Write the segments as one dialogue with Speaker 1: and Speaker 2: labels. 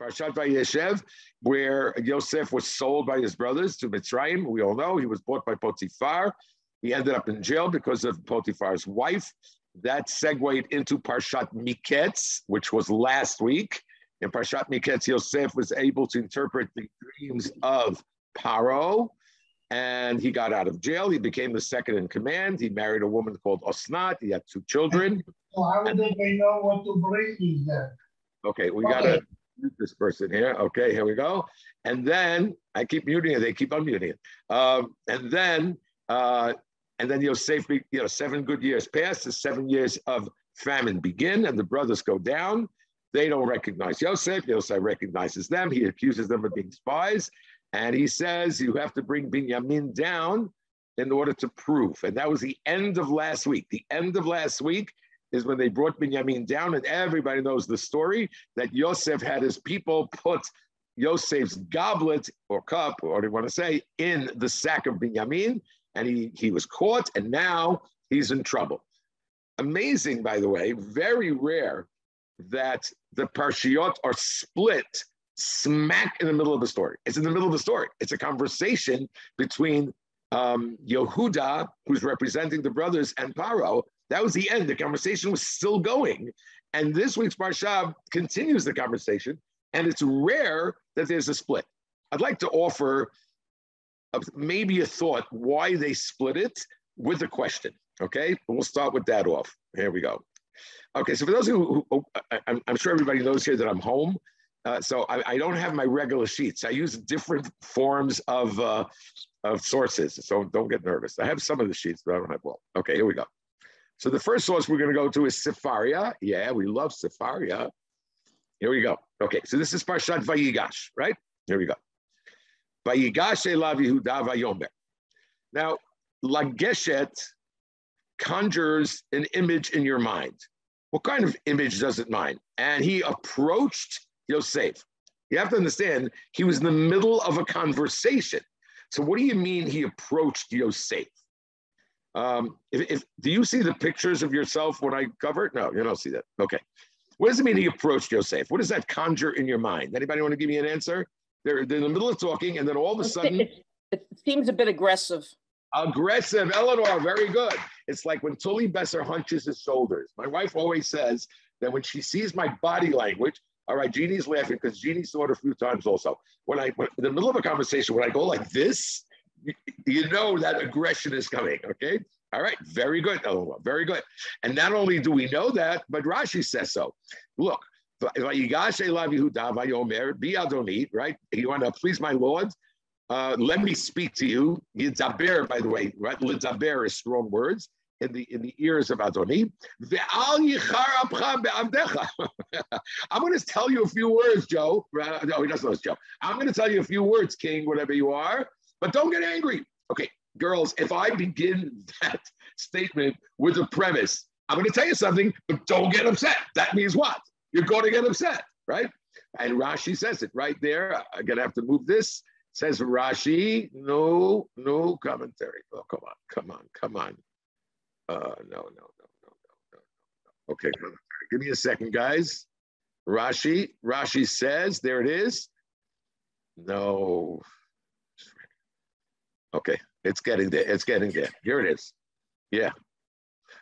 Speaker 1: Parshat Vayeshev, where Yosef was sold by his brothers to Mitzrayim. We all know he was bought by Potiphar. He ended up in jail because of Potiphar's wife. That segued into Parshat Miketz, which was last week. In Parshat Miketz, Yosef was able to interpret the dreams of Paro, and he got out of jail. He became the second in command. He married a woman called Osnat. He had two children.
Speaker 2: So how did they know what to bring then?
Speaker 1: Okay, we got to this person here. Okay, here we go. And then I keep muting it. They keep unmuting it. Um, and then, uh, and then Yosef, you know, seven good years pass. The seven years of famine begin, and the brothers go down. They don't recognize Yosef. Yosef recognizes them. He accuses them of being spies. And he says, You have to bring Binyamin down in order to prove. And that was the end of last week. The end of last week is when they brought Binyamin down, and everybody knows the story that Yosef had his people put Yosef's goblet or cup, or do you want to say, in the sack of Binyamin, and he, he was caught, and now he's in trouble. Amazing, by the way, very rare that the parshiot are split smack in the middle of the story. It's in the middle of the story. It's a conversation between um, Yehuda, who's representing the brothers, and Paro. That was the end. The conversation was still going. And this week's Parsha continues the conversation. And it's rare that there's a split. I'd like to offer a, maybe a thought why they split it with a question. Okay, we'll start with that off. Here we go. Okay, so for those who, who I, am sure everybody knows here that I'm home. Uh, so I, I, don't have my regular sheets. I use different forms of uh, of sources. So don't get nervous. I have some of the sheets, but I don't have all. Okay, here we go. So the first source we're going to go to is Sefaria. Yeah, we love Sefaria. Here we go. Okay, so this is Parshat Vayigash, right? Here we go. Vayigash elav Yehuda vayomer. Now, Lageshet conjures an image in your mind. What kind of image does it mind? And he approached Yosef. You have to understand, he was in the middle of a conversation. So, what do you mean he approached Yosef? Um, if, if, do you see the pictures of yourself when I cover it? No, you don't see that. Okay. What does it mean he approached Yosef? What does that conjure in your mind? Anybody want to give me an answer? They're, they're in the middle of talking, and then all of a sudden,
Speaker 3: it, it seems a bit aggressive.
Speaker 1: Aggressive, Eleanor, very good. It's like when Tully Besser hunches his shoulders. My wife always says that when she sees my body language, all right, Jeannie's laughing because Jeannie saw it a few times also. When I, when, in the middle of a conversation, when I go like this, you, know that aggression is coming, okay? All right, very good, Eleanor, very good. And not only do we know that, but Rashi says so. Look, right? You want to please my Lord? Uh, let me speak to you. Yidzaber, by the way, right? Lidzaber is strong words in the in the ears of Adoni. I'm going to tell you a few words, Joe. No, he doesn't know Joe. I'm going to tell you a few words, King, whatever you are, but don't get angry. Okay, girls, if I begin that statement with a premise, I'm going to tell you something, but don't get upset. That means what? You're going to get upset, right? And Rashi says it right there. I'm going to have to move this. Says Rashi, no, no commentary. Oh, come on, come on, come on. Uh, no, no, no, no, no, no, no. Okay, give me a second, guys. Rashi, Rashi says, there it is. No. Okay, it's getting there. It's getting there. Here it is. Yeah.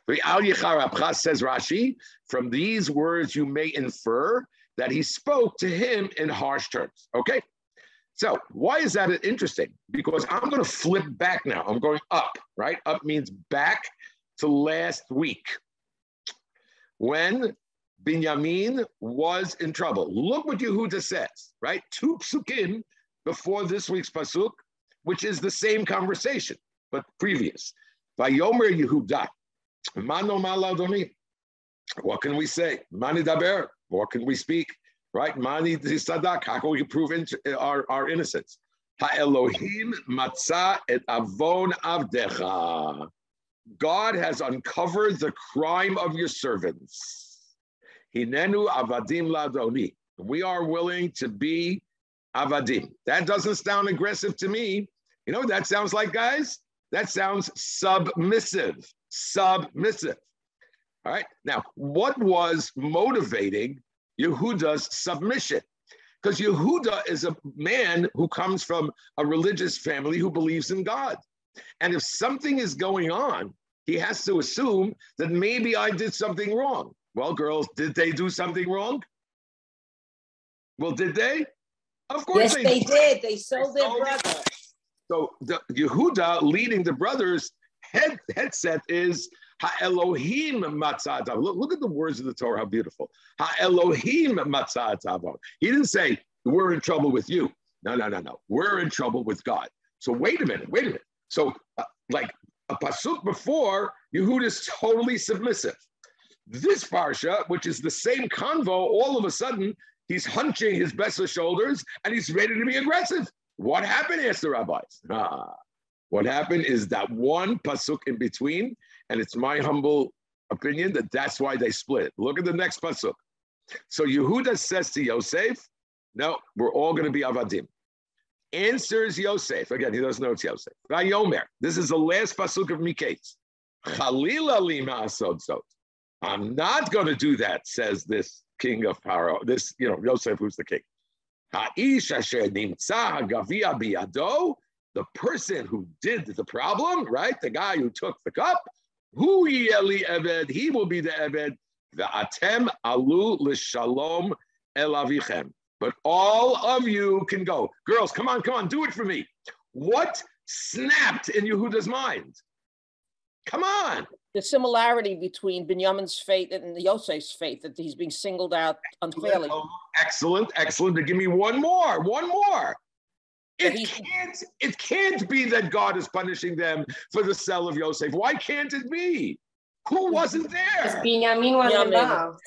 Speaker 1: Says Rashi, from these words you may infer that he spoke to him in harsh terms. Okay, so why is that interesting? Because I'm going to flip back now. I'm going up, right? Up means back to last week when Binyamin was in trouble. Look what Yehuda says, right? Two psukim before this week's pasuk, which is the same conversation, but previous. Vayomer Yehuda, Mano Maladoni. What can we say? Mani Daber. What can we speak? right? Mani sadak. How can we prove our, our innocence? Ha Elohim matzah et avon avdecha. God has uncovered the crime of your servants. Hinenu avadim ladoni. We are willing to be avadim. That doesn't sound aggressive to me. You know what that sounds like, guys? That sounds submissive. Submissive. All right. Now, what was motivating Yehuda's submission. Because Yehuda is a man who comes from a religious family who believes in God. And if something is going on, he has to assume that maybe I did something wrong. Well, girls, did they do something wrong? Well, did they? Of course
Speaker 3: Yes, they did. They sold their
Speaker 1: sold-
Speaker 3: brother.
Speaker 1: So the Yehuda leading the brothers head headset is Ha Elohim matzah Look, look at the words of the Torah, how beautiful. Ha Elohim matzah He didn't say we're in trouble with you. No, no, no, no. We're in trouble with God. So wait a minute, wait a minute. So uh, like a pasuk before, Yehuda is totally submissive. This parsha, which is the same convo, all of a sudden he's hunching his best shoulders and he's ready to be aggressive. What happened? Asked the rabbis. Ah, what happened is that one pasuk in between, and it's my humble opinion that that's why they split. Look at the next pasuk. So Yehuda says to Yosef, "No, we're all going to be avadim." Answers Yosef again. He doesn't know it's Yosef. Vayomer. This is the last pasuk of Miketz. Chalila lima asod sot. I'm not going to do that, says this king of Paro. This, you know, Yosef, who's the king. The person who did the problem, right? The guy who took the cup, yeli eved, he will be the eved. The atem alu l'shalom el avichem. But all of you can go. Girls, come on, come on, do it for me. What snapped in Yehuda's mind? Come on.
Speaker 3: The similarity between Binyamin's fate and Yosef's fate, that he's being singled out unfairly.
Speaker 1: Excellent, excellent. But give me one more, one more. It can't, it can't be that God is punishing them for the sell of Yosef. Why can't it be? Who wasn't there?
Speaker 4: Binyamin was
Speaker 3: Binyamin.
Speaker 4: involved.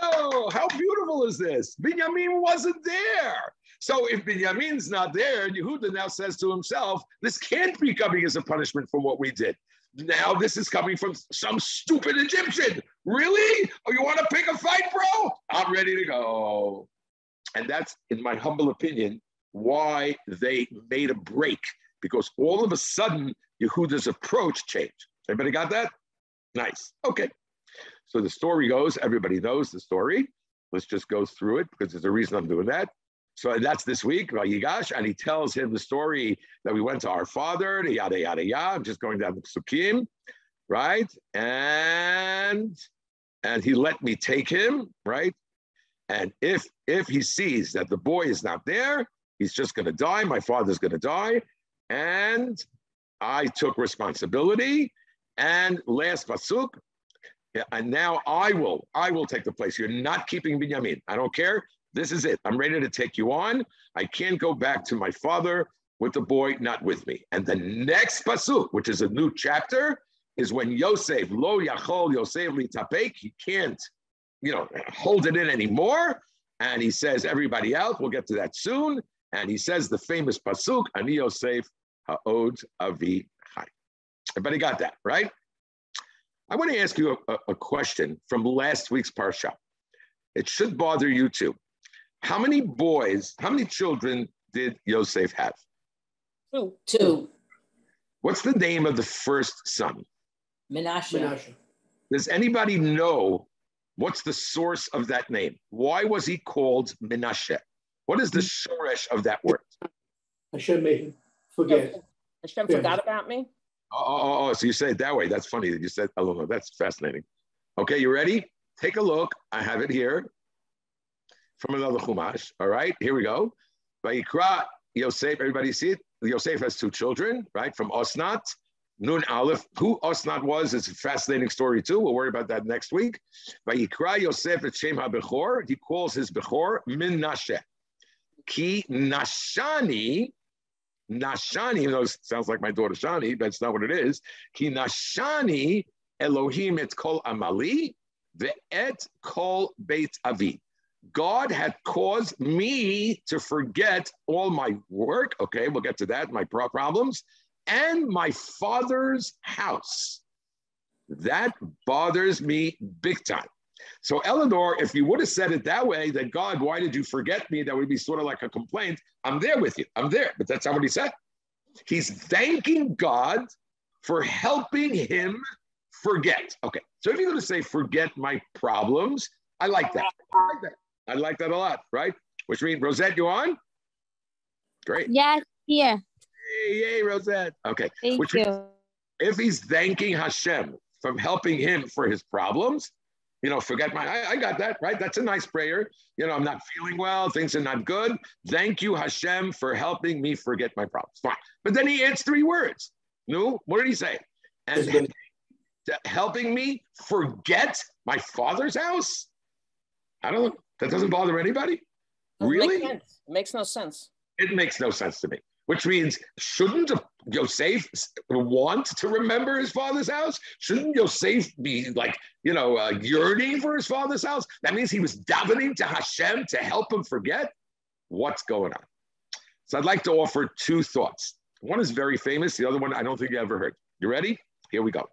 Speaker 1: Oh, how beautiful is this? Binyamin wasn't there. So if Binyamin's not there, Yehuda now says to himself, this can't be coming as a punishment for what we did. Now this is coming from some stupid Egyptian. Really? Oh, you want to pick a fight, bro? I'm ready to go. And that's, in my humble opinion, why they made a break. Because all of a sudden, Yehuda's approach changed. Everybody got that? Nice. Okay. So the story goes, everybody knows the story. Let's just go through it because there's a reason I'm doing that. So that's this week, Yigash, and he tells him the story that we went to our father, the yada yada yada. I'm just going down the psukim, right? And and he let me take him, right? And if if he sees that the boy is not there, he's just going to die. My father's going to die, and I took responsibility. And last pasuk, and now I will, I will take the place. You're not keeping Binyamin. I don't care. This is it. I'm ready to take you on. I can't go back to my father with the boy not with me. And the next pasuk, which is a new chapter, is when Yosef lo yachol Yosef litapek. He can't, you know, hold it in anymore. And he says, everybody else, we'll get to that soon. And he says the famous pasuk, Ani Yosef ha'od avi chai. Everybody got that, right? I want to ask you a, a question from last week's parsha. It should bother you too. How many boys, how many children did Yosef have?
Speaker 3: Two.
Speaker 4: Two.
Speaker 1: What's the name of the first son?
Speaker 4: Menashe.
Speaker 2: Menashe.
Speaker 1: Does anybody know what's the source of that name? Why was he called Menashe? What is the hmm. shoresh of that word?
Speaker 2: Hashem made him forget.
Speaker 3: Hashem
Speaker 2: Yeah.
Speaker 3: forgot about me?
Speaker 1: Oh, oh, oh, oh, so you say it that way. That's funny that you said, oh, no, that's fascinating. Okay, you ready? Take a look. I have it here from another Chumash. All right, here we go. Vayikra Yosef, everybody see it? Yosef has two children, right? From Osnat, Nun Aleph. Who Osnat was is a fascinating story too. We'll worry about that next week. Vayikra Yosef et Shem HaBechor. He calls his Bechor Min Nashe. Ki Nashani, Nashani, even though it sounds like my daughter Shani, but it's not what it is. Ki Nashani Elohim et kol amali ve'et kol beit avi. God had caused me to forget all my work. Okay, we'll get to that, my problems, and my father's house. That bothers me big time. So, Eleanor, if you would have said it that way, that God, why did you forget me? That would be sort of like a complaint. I'm there with you. I'm there. But that's not what he said. He's thanking God for helping him forget. Okay. So if you're going to say, forget my problems, I like that. I like that. I like that a lot, right? which means Rosette, you on? Great.
Speaker 4: Yes, here.
Speaker 1: Yay, yay, Rosette. Okay.
Speaker 4: Thank
Speaker 1: Which
Speaker 4: you.
Speaker 1: means if he's thanking Hashem from helping him for his problems, you know, forget my, I, I got that, right? That's a nice prayer. You know, I'm not feeling well, things are not good. Thank you, Hashem, for helping me forget my problems. Fine. But then he adds three words. No, what did he say? And
Speaker 2: been-
Speaker 1: helping me forget my father's house? I don't know. That doesn't bother anybody?
Speaker 3: Doesn't
Speaker 1: Really?
Speaker 3: It makes no sense.
Speaker 1: It makes no sense to me. Which means, shouldn't Yosef want to remember his father's house? Shouldn't Yosef be like, you know, uh, yearning for his father's house? That means he was davening to Hashem to help him forget what's going on. So I'd like to offer two thoughts. One is very famous. The other one I don't think you ever heard. You ready? Here we go.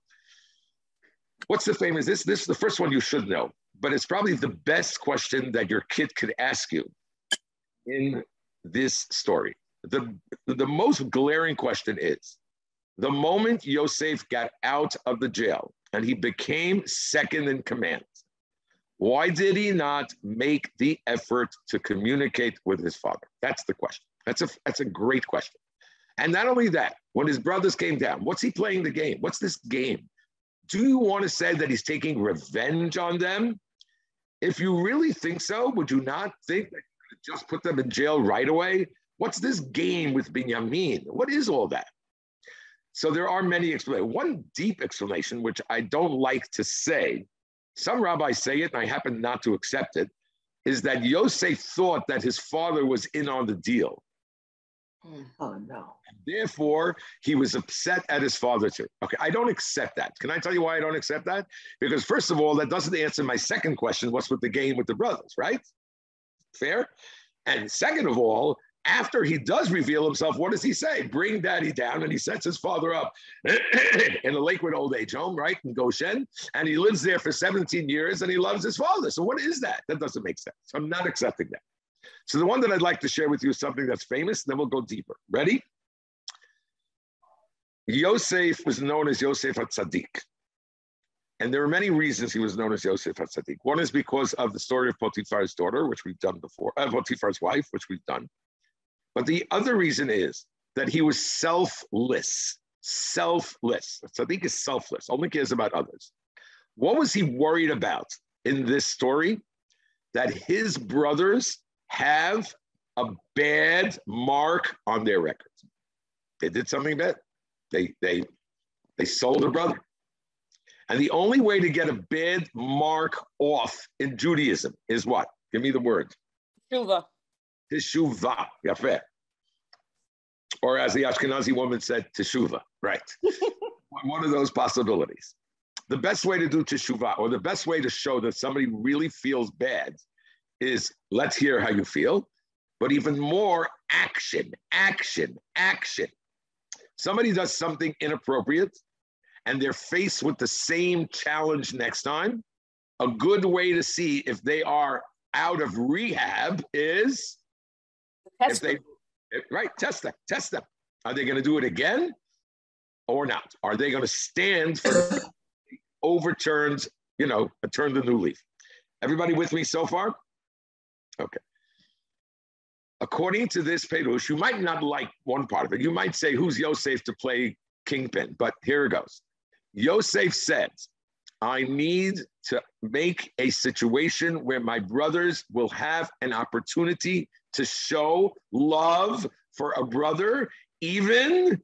Speaker 1: What's the famous? This this is the first one you should know, but it's probably the best question that your kid could ask you in this story. The, the most glaring question is the moment Yosef got out of the jail and he became second in command, why did he not make the effort to communicate with his father? That's the question. That's a, that's a great question. And not only that, when his brothers came down, what's he playing the game? What's this game? Do you want to say that he's taking revenge on them? If you really think so, would you not think that you could just put them in jail right away? What's this game with Binyamin? What is all that? So there are many explanations. One deep explanation, which I don't like to say, some rabbis say it, and I happen not to accept it, is that Yosef thought that his father was in on the deal. Mm.
Speaker 2: Oh, no.
Speaker 1: Therefore, he was upset at his father too. Okay, I don't accept that. Can I tell you why I don't accept that? Because first of all, that doesn't answer my second question: what's with the game with the brothers, right? Fair. And second of all, after he does reveal himself, what does he say? Bring daddy down, and he sets his father up in a Lakewood old age home, right in Goshen, and he lives there for 17 years, and he loves his father. So what is that? That doesn't make sense. I'm not accepting that. So the one that I'd like to share with you is something that's famous, then we'll go deeper. Ready? Yosef was known as Yosef HaTzadik. And there are many reasons he was known as Yosef HaTzadik. One is because of the story of Potiphar's daughter, which we've done before, uh, Potiphar's wife, which we've done. But the other reason is that he was selfless, selfless. Tzaddik is selfless, only cares about others. What was he worried about in this story? That his brothers have a bad mark on their records. They did something bad. They they they sold a brother. And the only way to get a bad mark off in Judaism is what? Give me the word.
Speaker 3: Shuva.
Speaker 1: Teshuvah. Yafeh. Or as the Ashkenazi woman said, teshuva. Right. One of those possibilities. The best way to do teshuvah, or the best way to show that somebody really feels bad, is let's hear how you feel, but even more action, action, action. Somebody does something inappropriate and they're faced with the same challenge next time. A good way to see if they are out of rehab is if they, if- right, test them, test them. Are they going to do it again or not? Are they going to stand for overturned, you know, a turn the new leaf? Everybody with me so far? Okay. According to this Perush, you might not like one part of it. You might say, who's Yosef to play kingpin? But here it goes. Yosef says, I need to make a situation where my brothers will have an opportunity to show love for a brother, even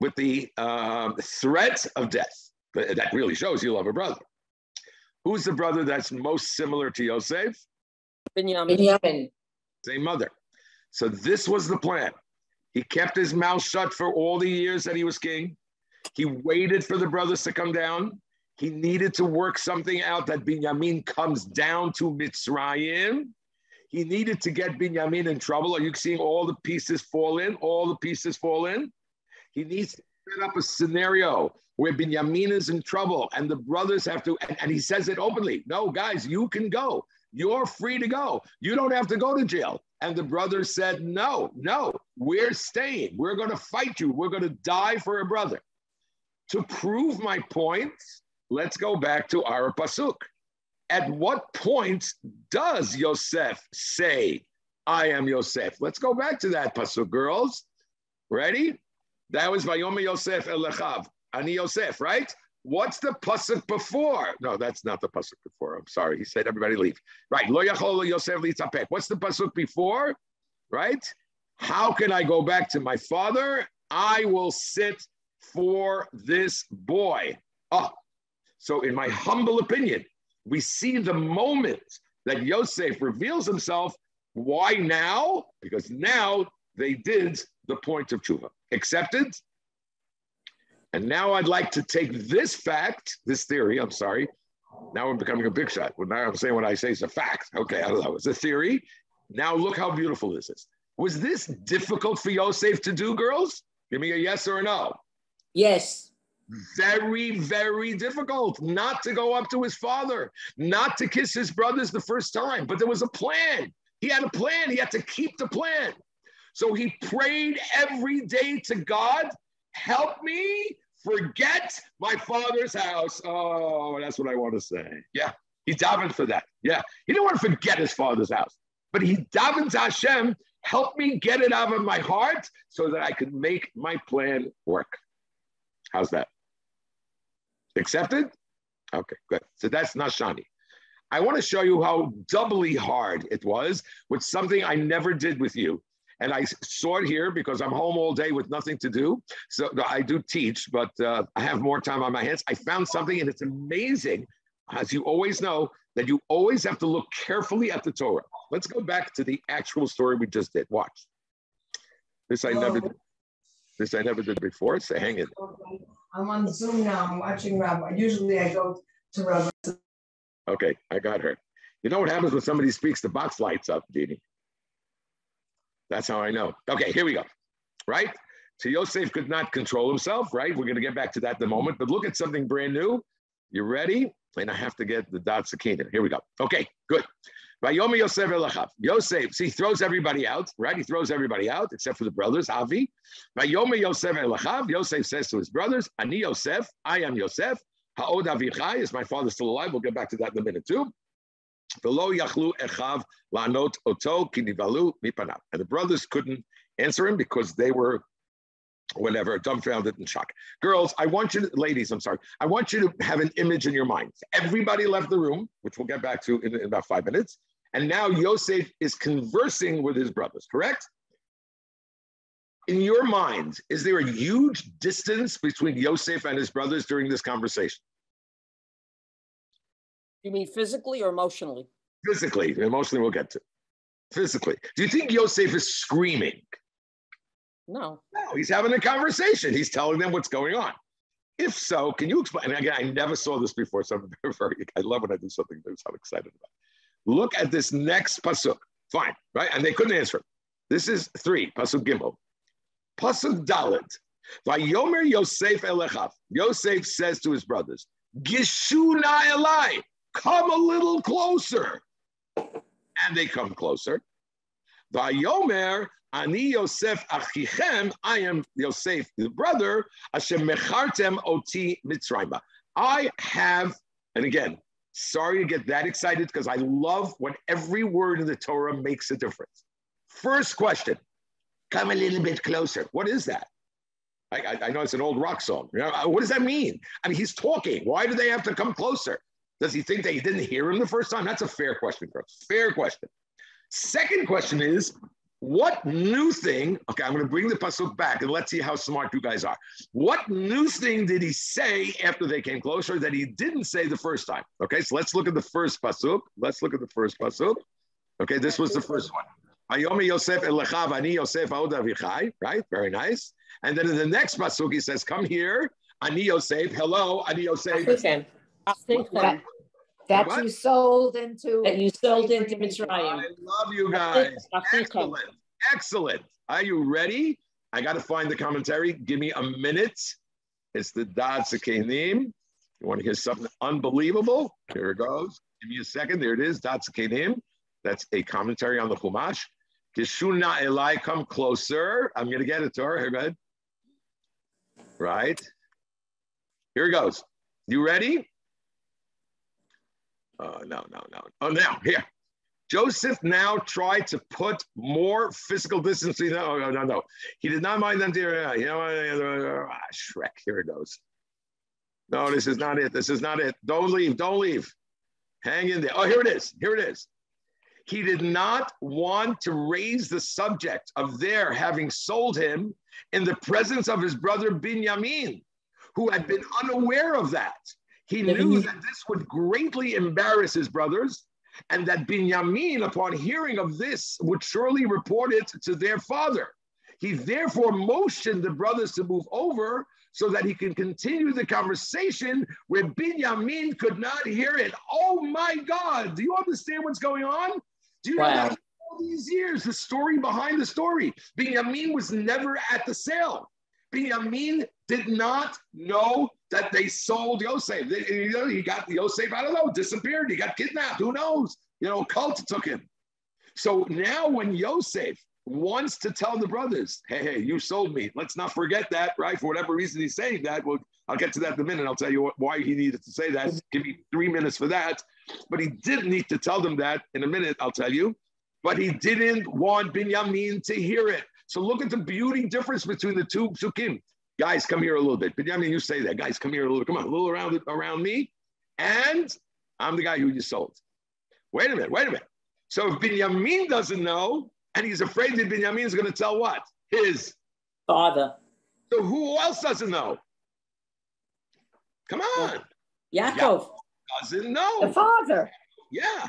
Speaker 1: with the um, threat of death. That really shows you love a brother. Who's the brother that's most similar to Yosef?
Speaker 3: Binyamin.
Speaker 2: Binyamin.
Speaker 1: Same mother. So this was the plan. He kept his mouth shut for all the years that he was king. He waited for the brothers to come down. He needed to work something out that Binyamin comes down to Mitzrayim. He needed to get Binyamin in trouble. Are you seeing all the pieces fall in? All the pieces fall in. He needs to set up a scenario where Binyamin is in trouble and the brothers have to, and, and he says it openly. No, guys, you can go. You're free to go. You don't have to go to jail. And the brothers said, No, no, we're staying. We're going to fight you. We're going to die for a brother. To prove my point, let's go back to our Pasuk. At what point does Yosef say, I am Yosef. Let's go back to that pasuk, girls. Ready? That was Vayomer Yosef Elechav. Ani Yosef, right? What's the pasuk before? No, that's not the pasuk before. I'm sorry. He said, everybody leave. Right. Lo Yachol Yosef Litzapek. What's the pasuk before? Right? How can I go back to my father? I will sit for this boy. Oh, so in my humble opinion, we see the moment that Yosef reveals himself. Why now? Because now they did the point of tshuva. Accepted? And now I'd like to take this fact, this theory, I'm sorry. Now I'm becoming a big shot. Well, now I'm saying what I say is a fact. Okay, I don't know. It's a theory. Now look how beautiful this is. Was this difficult for Yosef to do, girls? Give me a yes or a no.
Speaker 2: Yes.
Speaker 1: Very, very difficult not to go up to his father, not to kiss his brothers the first time. But there was a plan. He had a plan. He had to keep the plan. So he prayed every day to God help me forget my father's house. Oh, that's what I want to say. Yeah, he davened for that. Yeah, he didn't want to forget his father's house, but he davened to Hashem, help me get it out of my heart so that I could make my plan work. How's that? Accepted? Okay, good. So that's Nashani. I want to show you how doubly hard it was with something I never did with you and I saw it here because I'm home all day with nothing to do. So I do teach, but uh, I have more time on my hands. I found something, and it's amazing, as you always know, that you always have to look carefully at the Torah. Let's go back to the actual story we just did. Watch. This I never did. This I never did before. So hang it.
Speaker 4: I'm on Zoom now. I'm watching Rabbi. Usually I go to Rabbi.
Speaker 1: Okay, I got her. You know what happens when somebody speaks? The box lights up, Jeannie. That's how I know. Okay, here we go. Right? So Yosef could not control himself, right? We're going to get back to that in a moment. But look at something brand new. You ready? And I have to get the Da'at Zekenim. Here we go. Okay, good. Yosef Elachav. Yosef, see, he throws everybody out, right? He throws everybody out except for the brothers, Avi. Vayomi Yosef Elachav. Yosef says to his brothers, Ani Yosef, I am Yosef. Ha'od Avichai, is my father still alive? We'll get back to that in a minute too. And the brothers couldn't answer him because they were whatever, dumbfounded and shocked. Girls, I want you to, ladies, I'm sorry, I want you to have an image in your mind. Everybody left the room, which we'll get back to in, in about five minutes. And now Yosef is conversing with his brothers, correct? In your mind, is there a huge distance between Yosef and his brothers during this conversation?
Speaker 3: You mean physically or emotionally?
Speaker 1: Physically, emotionally, we'll get to. Physically, do you think Yosef is screaming?
Speaker 3: No.
Speaker 1: No, he's having a conversation. He's telling them what's going on. If so, can you explain? And again, I never saw this before, so I'm very, I love when I do something so I'm excited about. It. Look at this next pasuk. Fine, right? And they couldn't answer. This is three pasuk gimel. Pasuk dalit. Vayomer Yosef elechav. Yosef says to his brothers, Gishu na elai come a little closer. And they come closer. Vayomer, ani Yosef achichem, I am Yosef, the brother, Ashem mechartem oti mitzrayma. I have, and again, sorry to get that excited because I love when every word in the Torah makes a difference. First question, come a little bit closer. What is that? I, I, know it's an old rock song. Know, uh, what does that mean? I mean, he's talking. Why do they have to come closer? Does he think that he didn't hear him the first time? That's a fair question, Chris. Fair question. Second question is, what new thing? Okay, I'm going to bring the pasuk back and let's see how smart you guys are. What new thing did he say after they came closer that he didn't say the first time? Okay, so let's look at the first pasuk. Let's look at the first pasuk. Okay, this was the first one. Ayomi Yosef Elechav Ani Yosef Avichai. Right, very nice. And then in the next pasuk he says, "Come here, Ani Yosef. Hello, Ani Yosef."
Speaker 2: That, that you sold into
Speaker 3: that you sold into Mitzrayim. I
Speaker 1: love you guys. Excellent. Excellent. Are you ready? I got to find the commentary. Give me a minute. It's the Da'at Zekenim. You want to hear something unbelievable? Here it goes. Give me a second. There it is. Da'at Zekenim. That's a commentary on the Chumash. Kishuna Elai, come closer. I'm going to get it to her. Here, go ahead. Right. Here it goes. You ready? Oh, no, no, no. Oh, now, here. Joseph now tried to put more physical distancing. No, no, no, no. He did not mind them to, you know, ah, Shrek, here it goes. No, this is not it. This is not it. Don't leave. Don't leave. Hang in there. Oh, here it is. Here it is. He did not want to raise the subject of their having sold him in the presence of his brother Binyamin, who had been unaware of that. He knew that this would greatly embarrass his brothers and that Binyamin, upon hearing of this, would surely report it to their father. He therefore motioned the brothers to move over so that he can continue the conversation where Binyamin could not hear it. Oh my God, do you understand what's going on? Do you wow. know that all these years, the story behind the story? Binyamin was never at the sale. Binyamin did not know that they sold Yosef. They, you know, he got Yosef, I don't know, disappeared. He got kidnapped. Who knows? You know, cult took him. So now when Yosef wants to tell the brothers, hey, hey, you sold me. Let's not forget that, right? For whatever reason he's saying that. Well, I'll get to that in a minute. I'll tell you what, why he needed to say that. Give me three minutes for that. But he did need to tell them that in a minute, I'll tell you. But he didn't want Binyamin to hear it. So look at the beauty difference between the two psukim. Guys, come here a little bit. Binyamin, you say that. Guys, come here a little. Come on, a little around around me. And I'm the guy who you sold. Wait a minute. Wait a minute. So if Binyamin doesn't know, and he's afraid that Binyamin is going to tell what his
Speaker 2: father.
Speaker 1: So who else doesn't know? Come on.
Speaker 2: Yaakov.
Speaker 1: Doesn't know.
Speaker 2: The father.
Speaker 1: Yeah.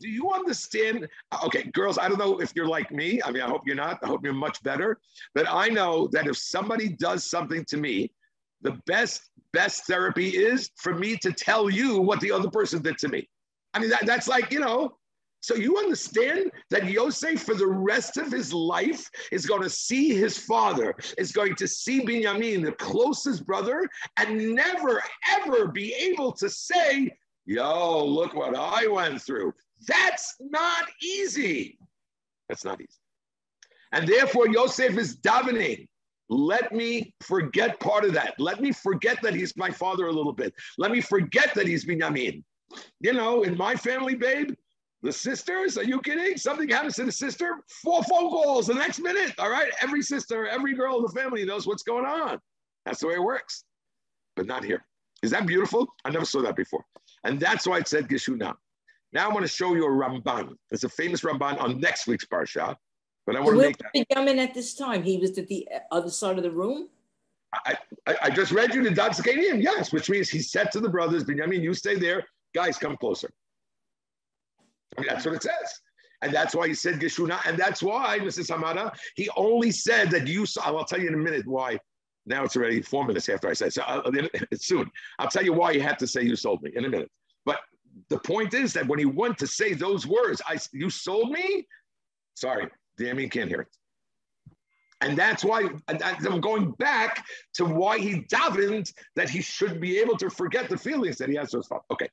Speaker 1: Do you understand? Okay, girls, I don't know if you're like me. I mean, I hope you're not. I hope you're much better. But I know that if somebody does something to me, the best, best therapy is for me to tell you what the other person did to me. I mean, that, that's like, you know, so you understand that Yosef, for the rest of his life, is going to see his father, is going to see Binyamin, the closest brother, and never, ever be able to say, yo, look what I went through. That's not easy. That's not easy. And therefore, Yosef is davening. Let me forget part of that. Let me forget that he's my father a little bit. Let me forget that he's Binyamin. You know, in my family, babe, the sisters, are you kidding? Something happens to the sister, four phone calls the next minute. All right. Every sister, every girl in the family knows what's going on. That's the way it works. But not here. Is that beautiful? I never saw that before. And that's why it said Geshuna. Now I want to show you a Ramban. It's a famous Ramban on next week's Parsha. But I want to make that.
Speaker 2: Binyamin at this time? He was at the other side of the room?
Speaker 1: I, I, I just read you the Da'at Zekenim, yes, which means he said to the brothers, Binyamin, you stay there. Guys, come closer. I mean, that's what it says. And that's why he said Geshuna. And that's why, Mrs. Hamada, he only said that you saw. I'll tell you in a minute why now it's already four minutes after I said so. Uh, uh, I'll, it's soon. I'll tell you why you had to say you sold me in a minute. But the point is that when he went to say those words, I you sold me. Sorry, Damien can't hear it. And that's why I'm going back to why he davened that he should be able to forget the feelings that he has his father. Okay,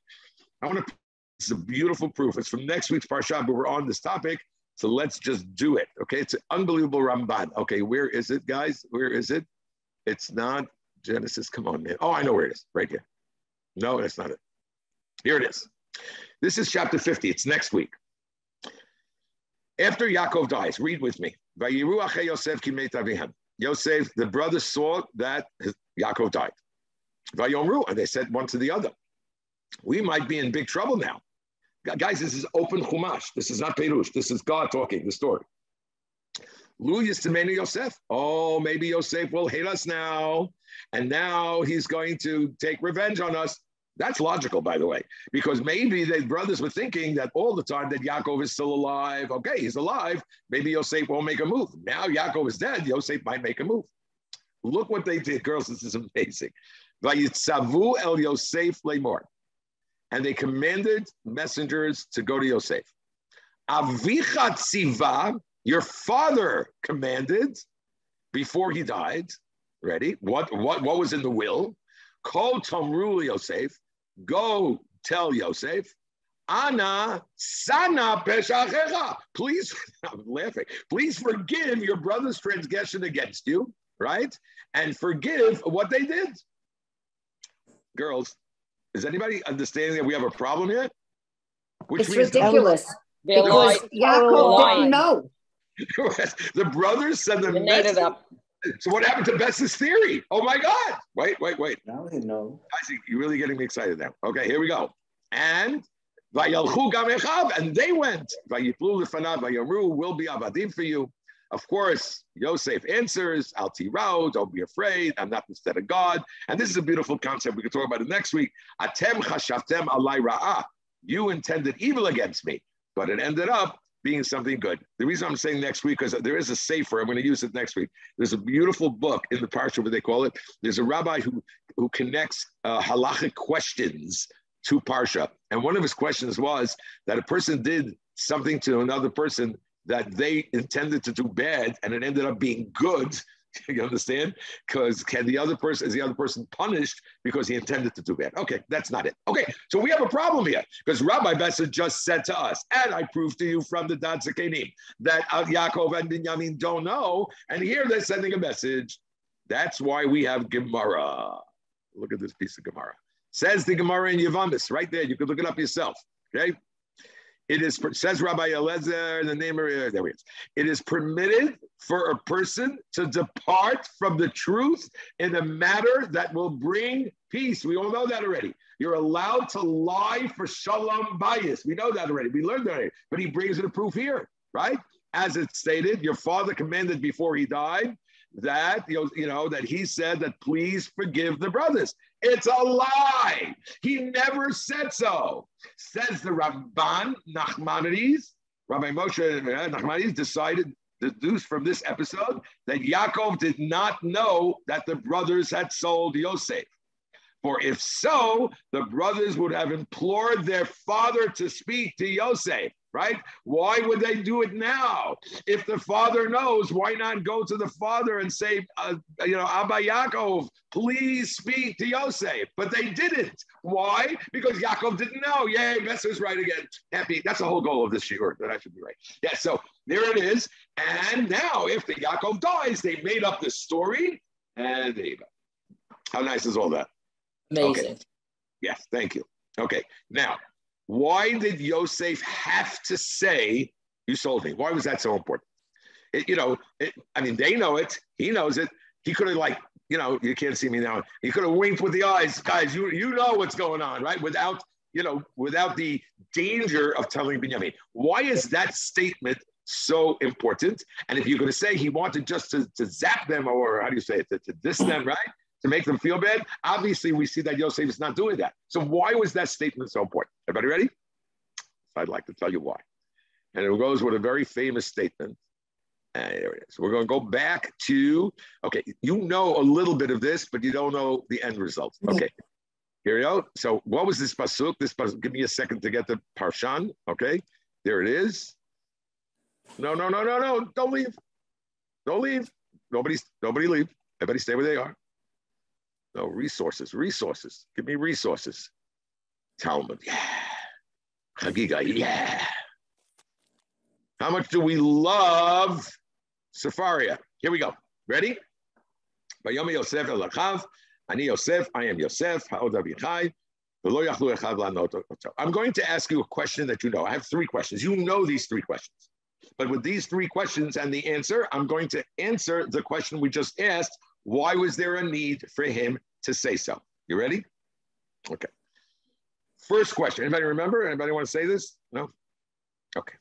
Speaker 1: I want to. This is a beautiful proof. It's from next week's parsha, but we're on this topic, so let's just do it. Okay, it's an unbelievable Ramban. Okay, where is it, guys? Where is it? It's not Genesis. Come on, man. Oh, I know where it is. Right here. No, that's not it. Here it is. This is chapter 50. It's next week. After Yaakov dies, read with me. Yosef, the brothers saw that Yaakov died. And they said one to the other, we might be in big trouble now. Guys, this is open Chumash. This is not Perush. This is God talking, the story. Lu Yistamenu Yosef. Oh, maybe Yosef will hate us now. And now he's going to take revenge on us. That's logical, by the way, because maybe the brothers were thinking that all the time that Yaakov is still alive. Okay, he's alive. Maybe Yosef won't make a move. Now Yaakov is dead. Yosef might make a move. Look what they did, girls. This is amazing. Vayitzavu el Yosef lemor. And they commanded messengers to go to Yosef. Avichat tziva your father commanded before he died. Ready? What what what was in the will? Call Tomru Yosef. Go tell Yosef. Anna sana peshachecha. Please, I'm laughing. Please forgive your brother's transgression against you, right? And forgive what they did. Girls, is anybody understanding that we have a problem here?
Speaker 2: Which it's ridiculous. Because
Speaker 3: lying.
Speaker 2: Yaakov didn't know.
Speaker 1: the brothers send the
Speaker 3: They made it up.
Speaker 1: So what happened to Besser's theory? Oh my God! Wait, wait, wait.
Speaker 5: Now he know.
Speaker 1: Isaac, you're really getting me excited now. Okay, here we go. And Vayalchu gam echav, and they went. Vayiplu lefanav vayamru will be avadim for you. Of course, Yosef answers, Al tirao, don't be afraid. I'm not instead of God. And this is a beautiful concept. We can talk about it next week. Atem chashavtem alai ra'ah. You intended evil against me, but it ended up being something good. The reason I'm saying next week, because there is a safer, I'm going to use it next week. There's a beautiful book in the parsha, what they call it. There's a rabbi who, who connects uh, halachic questions to parsha. And one of his questions was that a person did something to another person that they intended to do bad and it ended up being good. You understand? Because can the other person is the other person punished because he intended to do bad? Okay, that's not it. Okay, so we have a problem here because Rabbi Besser just said to us, and I proved to you from the Da'at Zekenim that uh, Yaakov and Binyamin don't know, and here they're sending a message. That's why we have Gemara. Look at this piece of Gemara. Says the Gemara in Yavamis, right there. You could look it up yourself. Okay. It is says Rabbi Elezer in the name of there it is. It is permitted for a person to depart from the truth in a matter that will bring peace. We all know that already. You're allowed to lie for shalom bayis. We know that already. We learned that already. But he brings it a proof here, right? As it stated, your father commanded before he died that you know that he said that please forgive the brothers. It's a lie. He never said so. Says the Ramban Nachmanides, Rabbi Moshe Nachmanides decided deduced from this episode that Yaakov did not know that the brothers had sold Yosef. For if so, the brothers would have implored their father to speak to Yosef, right? Why would they do it now? If the father knows, why not go to the father and say, uh, you know, Abba Yaakov, please speak to Yosef? But they didn't. Why? Because Yaakov didn't know. Yay, Besser's right again. Happy. That's the whole goal of this shiur, that I should be right. Yeah, so there it is. And now, if the Yaakov dies, they made up this story, and there you go. How nice is all that?
Speaker 2: Amazing.
Speaker 1: Yes, thank you. Okay, now, why did Yosef have to say, You sold me? Why was that so important? It, you know, it, I mean, they know it. He knows it. He could have, like, you know, you can't see me now. He could have winked with the eyes, guys. You you know what's going on, right? Without you know, without the danger of telling Binyamin. Why is that statement so important? And if you're going to say he wanted just to, to zap them, or how do you say it, to, to diss them, right? To make them feel bad, obviously we see that Yosef is not doing that. So why was that statement so important? Everybody ready? I'd like to tell you why. And it goes with a very famous statement. And there it is. We're going to go back to, okay, you know a little bit of this, but you don't know the end result. Mm-hmm. Okay. Here we go. So what was this pasuk? This pasuk, give me a second to get the parshan. Okay. There it is. No, no, no, no, no. Don't leave. Don't leave. Nobody's nobody leave. Everybody stay where they are. No resources, resources. Give me resources. Talmud, yeah. Chagiga, yeah. How much do we love Sefaria? Here we go. Ready? Yosef. Ani Yosef, I am Yosef. I'm going to ask you a question that you know. I have three questions. You know these three questions. But with these three questions and the answer, I'm going to answer the question we just asked. Why was there a need for him to say so? You ready? Okay. First question. Anybody remember? Anybody want to say this? No? Okay.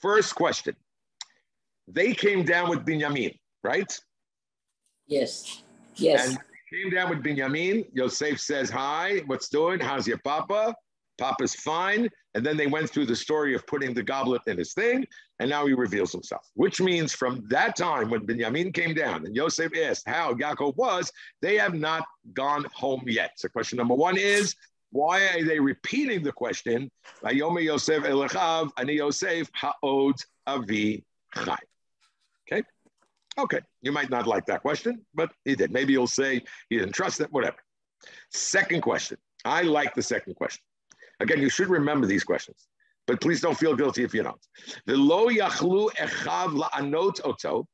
Speaker 1: First question. They came down with Binyamin, right?
Speaker 2: Yes. Yes.
Speaker 1: And came down with Binyamin. Yosef says, Hi, what's doing? How's your papa? Papa's fine. And then they went through the story of putting the goblet in his thing, and now he reveals himself. Which means from that time when Binyamin came down and Yosef asked how Yaakov was, they have not gone home yet. So question number one is, why are they repeating the question? Vayome Yosef Elechav, Ani Yosef Ha'od Avi Chai. Okay? Okay. You might not like that question, but he did. Maybe you'll say he didn't trust it, whatever. Second question. I like the second question. Again, you should remember these questions, but please don't feel guilty if you don't. The lo yachlu echav la'anot oto,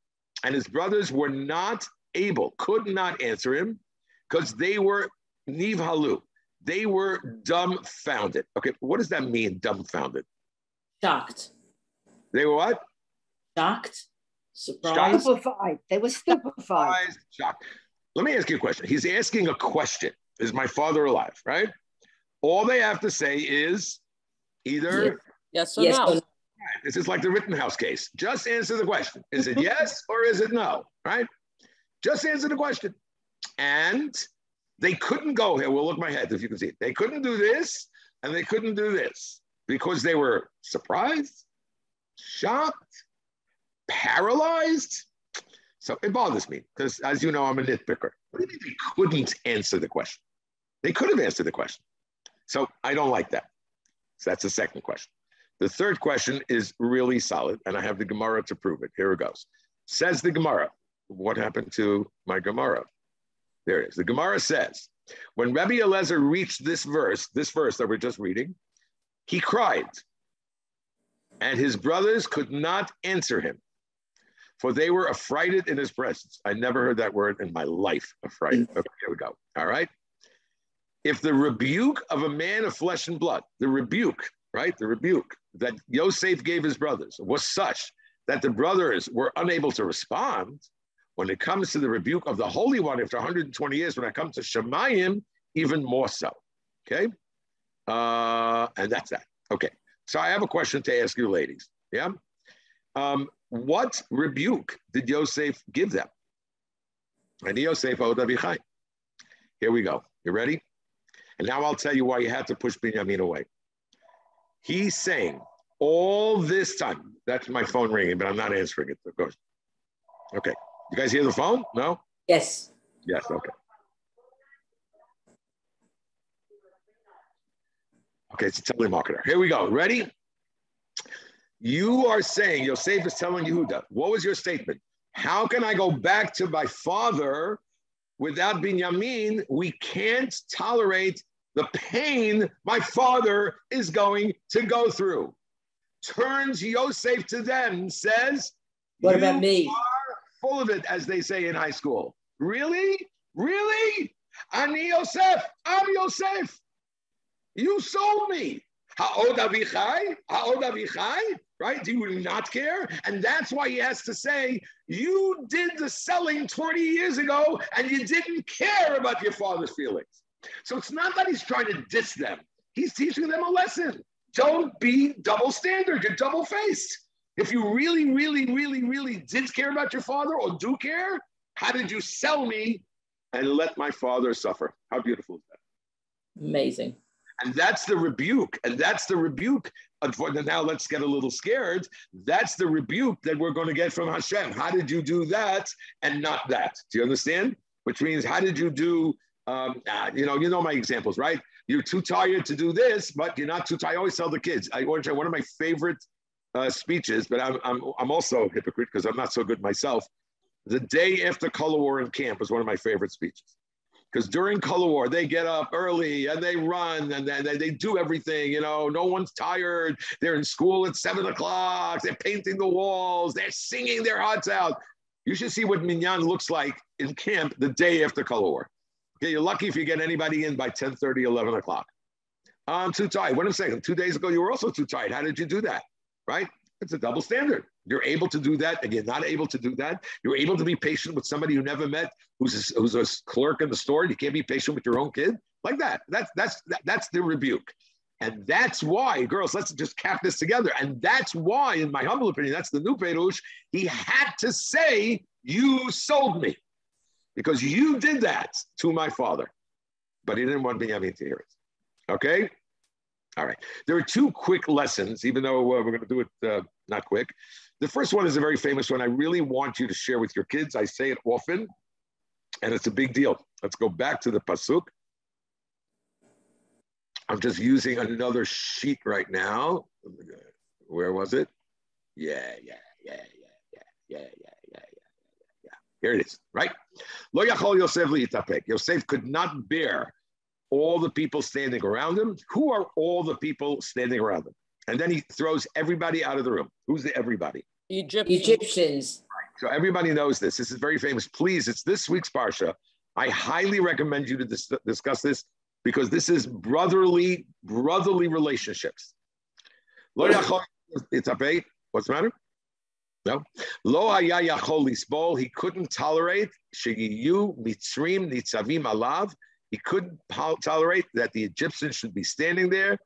Speaker 1: and his brothers were not able, could not answer him because they were nivhalu. They were dumbfounded. Okay, what does that mean, dumbfounded?
Speaker 2: Shocked.
Speaker 1: They were what?
Speaker 2: Shocked. Surprised.
Speaker 5: Stupefied. They were stupefied.
Speaker 1: Shocked. Let me ask you a question. He's asking a question. Is my father alive? Right? All they have to say is either
Speaker 3: Yes or
Speaker 2: Yes.
Speaker 3: no?
Speaker 2: or no.
Speaker 1: this is like the Rittenhouse case. Just answer the question. Is it yes or is it no? Right? Just answer the question. And they couldn't go here. We'll look my head if you can see it. They couldn't do this and they couldn't do this because they were surprised, shocked, paralyzed. So it bothers me because, as you know, I'm a nitpicker. What do you mean they couldn't answer the question? They could have answered the question. So I don't like that. So that's the second question. The third question is really solid, and I have the Gemara to prove it. Here it goes. Says the Gemara. What happened to my Gemara? There it is. The Gemara says, when Rabbi Eliezer reached this verse, this verse that we're just reading, he cried, and his brothers could not answer him, for they were affrighted in his presence. I never heard that word in my life, affrighted. Mm. Okay, here we go. All right. If the rebuke of a man of flesh and blood, the rebuke, right, the rebuke that Yosef gave his brothers was such that the brothers were unable to respond, when it comes to the rebuke of the Holy One after 120 years, when it comes to Shemayim, even more so. Okay? Uh, and that's that. Okay. So I have a question to ask you, ladies. Yeah? Um, what rebuke did Yosef give them? And Yosef Odavichai. Here we go. You ready? And now I'll tell you why you had to push Binyamin away. He's saying all this time, that's my phone ringing, but I'm not answering it. Of course. Okay. You guys hear the phone? No?
Speaker 2: Yes.
Speaker 1: Yes, okay. Okay, it's a telemarketer. Here we go. Ready? You are saying, Yosef is telling Yehuda, what was your statement? How can I go back to my father without Binyamin? We can't tolerate the pain my father is going to go through. Turns Yosef to them says,
Speaker 2: What
Speaker 1: "You
Speaker 2: about me?
Speaker 1: full of it, as they say in high school. Really? Really? Ani Yosef, I'm Yosef. You sold me. Ha'od avichai? Ha'od avichai? Right? Do you not care? And that's why he has to say, you did the selling 20 years ago and you didn't care about your father's feelings. So it's not that he's trying to diss them. He's teaching them a lesson. Don't be double standard. You're double faced. If you really, really, really, really did care about your father or do care, how did you sell me and let my father suffer? How beautiful is that?
Speaker 2: Amazing.
Speaker 1: And that's the rebuke. And that's the rebuke. Unfortunately, now let's get a little scared. That's the rebuke that we're going to get from Hashem. How did you do that and not that? Do you understand? Which means, how did you do? Um, uh, you know, you know my examples, right? You're too tired to do this, but you're not too tired. I always tell the kids. I one of my favorite uh, speeches, but I'm, I'm, I'm also a hypocrite because I'm not so good myself. The day after color war in camp was one of my favorite speeches. Because during color war, they get up early and they run and they, they do everything. You know, no one's tired. They're in school at seven o'clock. They're painting the walls. They're singing their hearts out. You should see what Minyan looks like in camp the day after color war. Okay, you're lucky if you get anybody in by 10 30, 11 o'clock. I'm too tired. What I'm saying, two days ago, you were also too tired. How did you do that? Right? It's a double standard. You're able to do that, and you're not able to do that. You're able to be patient with somebody you never met, who's a, who's a clerk in the store. You can't be patient with your own kid, like that. That's that's that, that's the rebuke, and that's why, girls. Let's just cap this together. And that's why, in my humble opinion, that's the new Perush. He had to say, "You sold me," because you did that to my father, but he didn't want Benjamin to hear it. Okay. All right. There are two quick lessons, even though uh, we're going to do it uh, not quick. The first one is a very famous one. I really want you to share with your kids. I say it often, and it's a big deal. Let's go back to the pasuk. I'm just using another sheet right now. Where was it? Yeah, yeah, yeah, yeah, yeah, yeah, yeah, yeah, yeah, yeah. Here it is. Right. Lo yachol Yosef li'itapek. Yosef could not bear all the people standing around him. Who are all the people standing around him? And then he throws everybody out of the room. Who's the everybody?
Speaker 3: Egypt.
Speaker 2: Egyptians.
Speaker 1: So everybody knows this. This is very famous. Please, it's this week's Parsha. I highly recommend you to dis- discuss this because this is brotherly, brotherly relationships. It's up eight. What's the matter? No. Lo haya yachol lisbol. He couldn't tolerate shegiyu mitzrim nitzavim alav. He couldn't tolerate that the Egyptians should be standing there.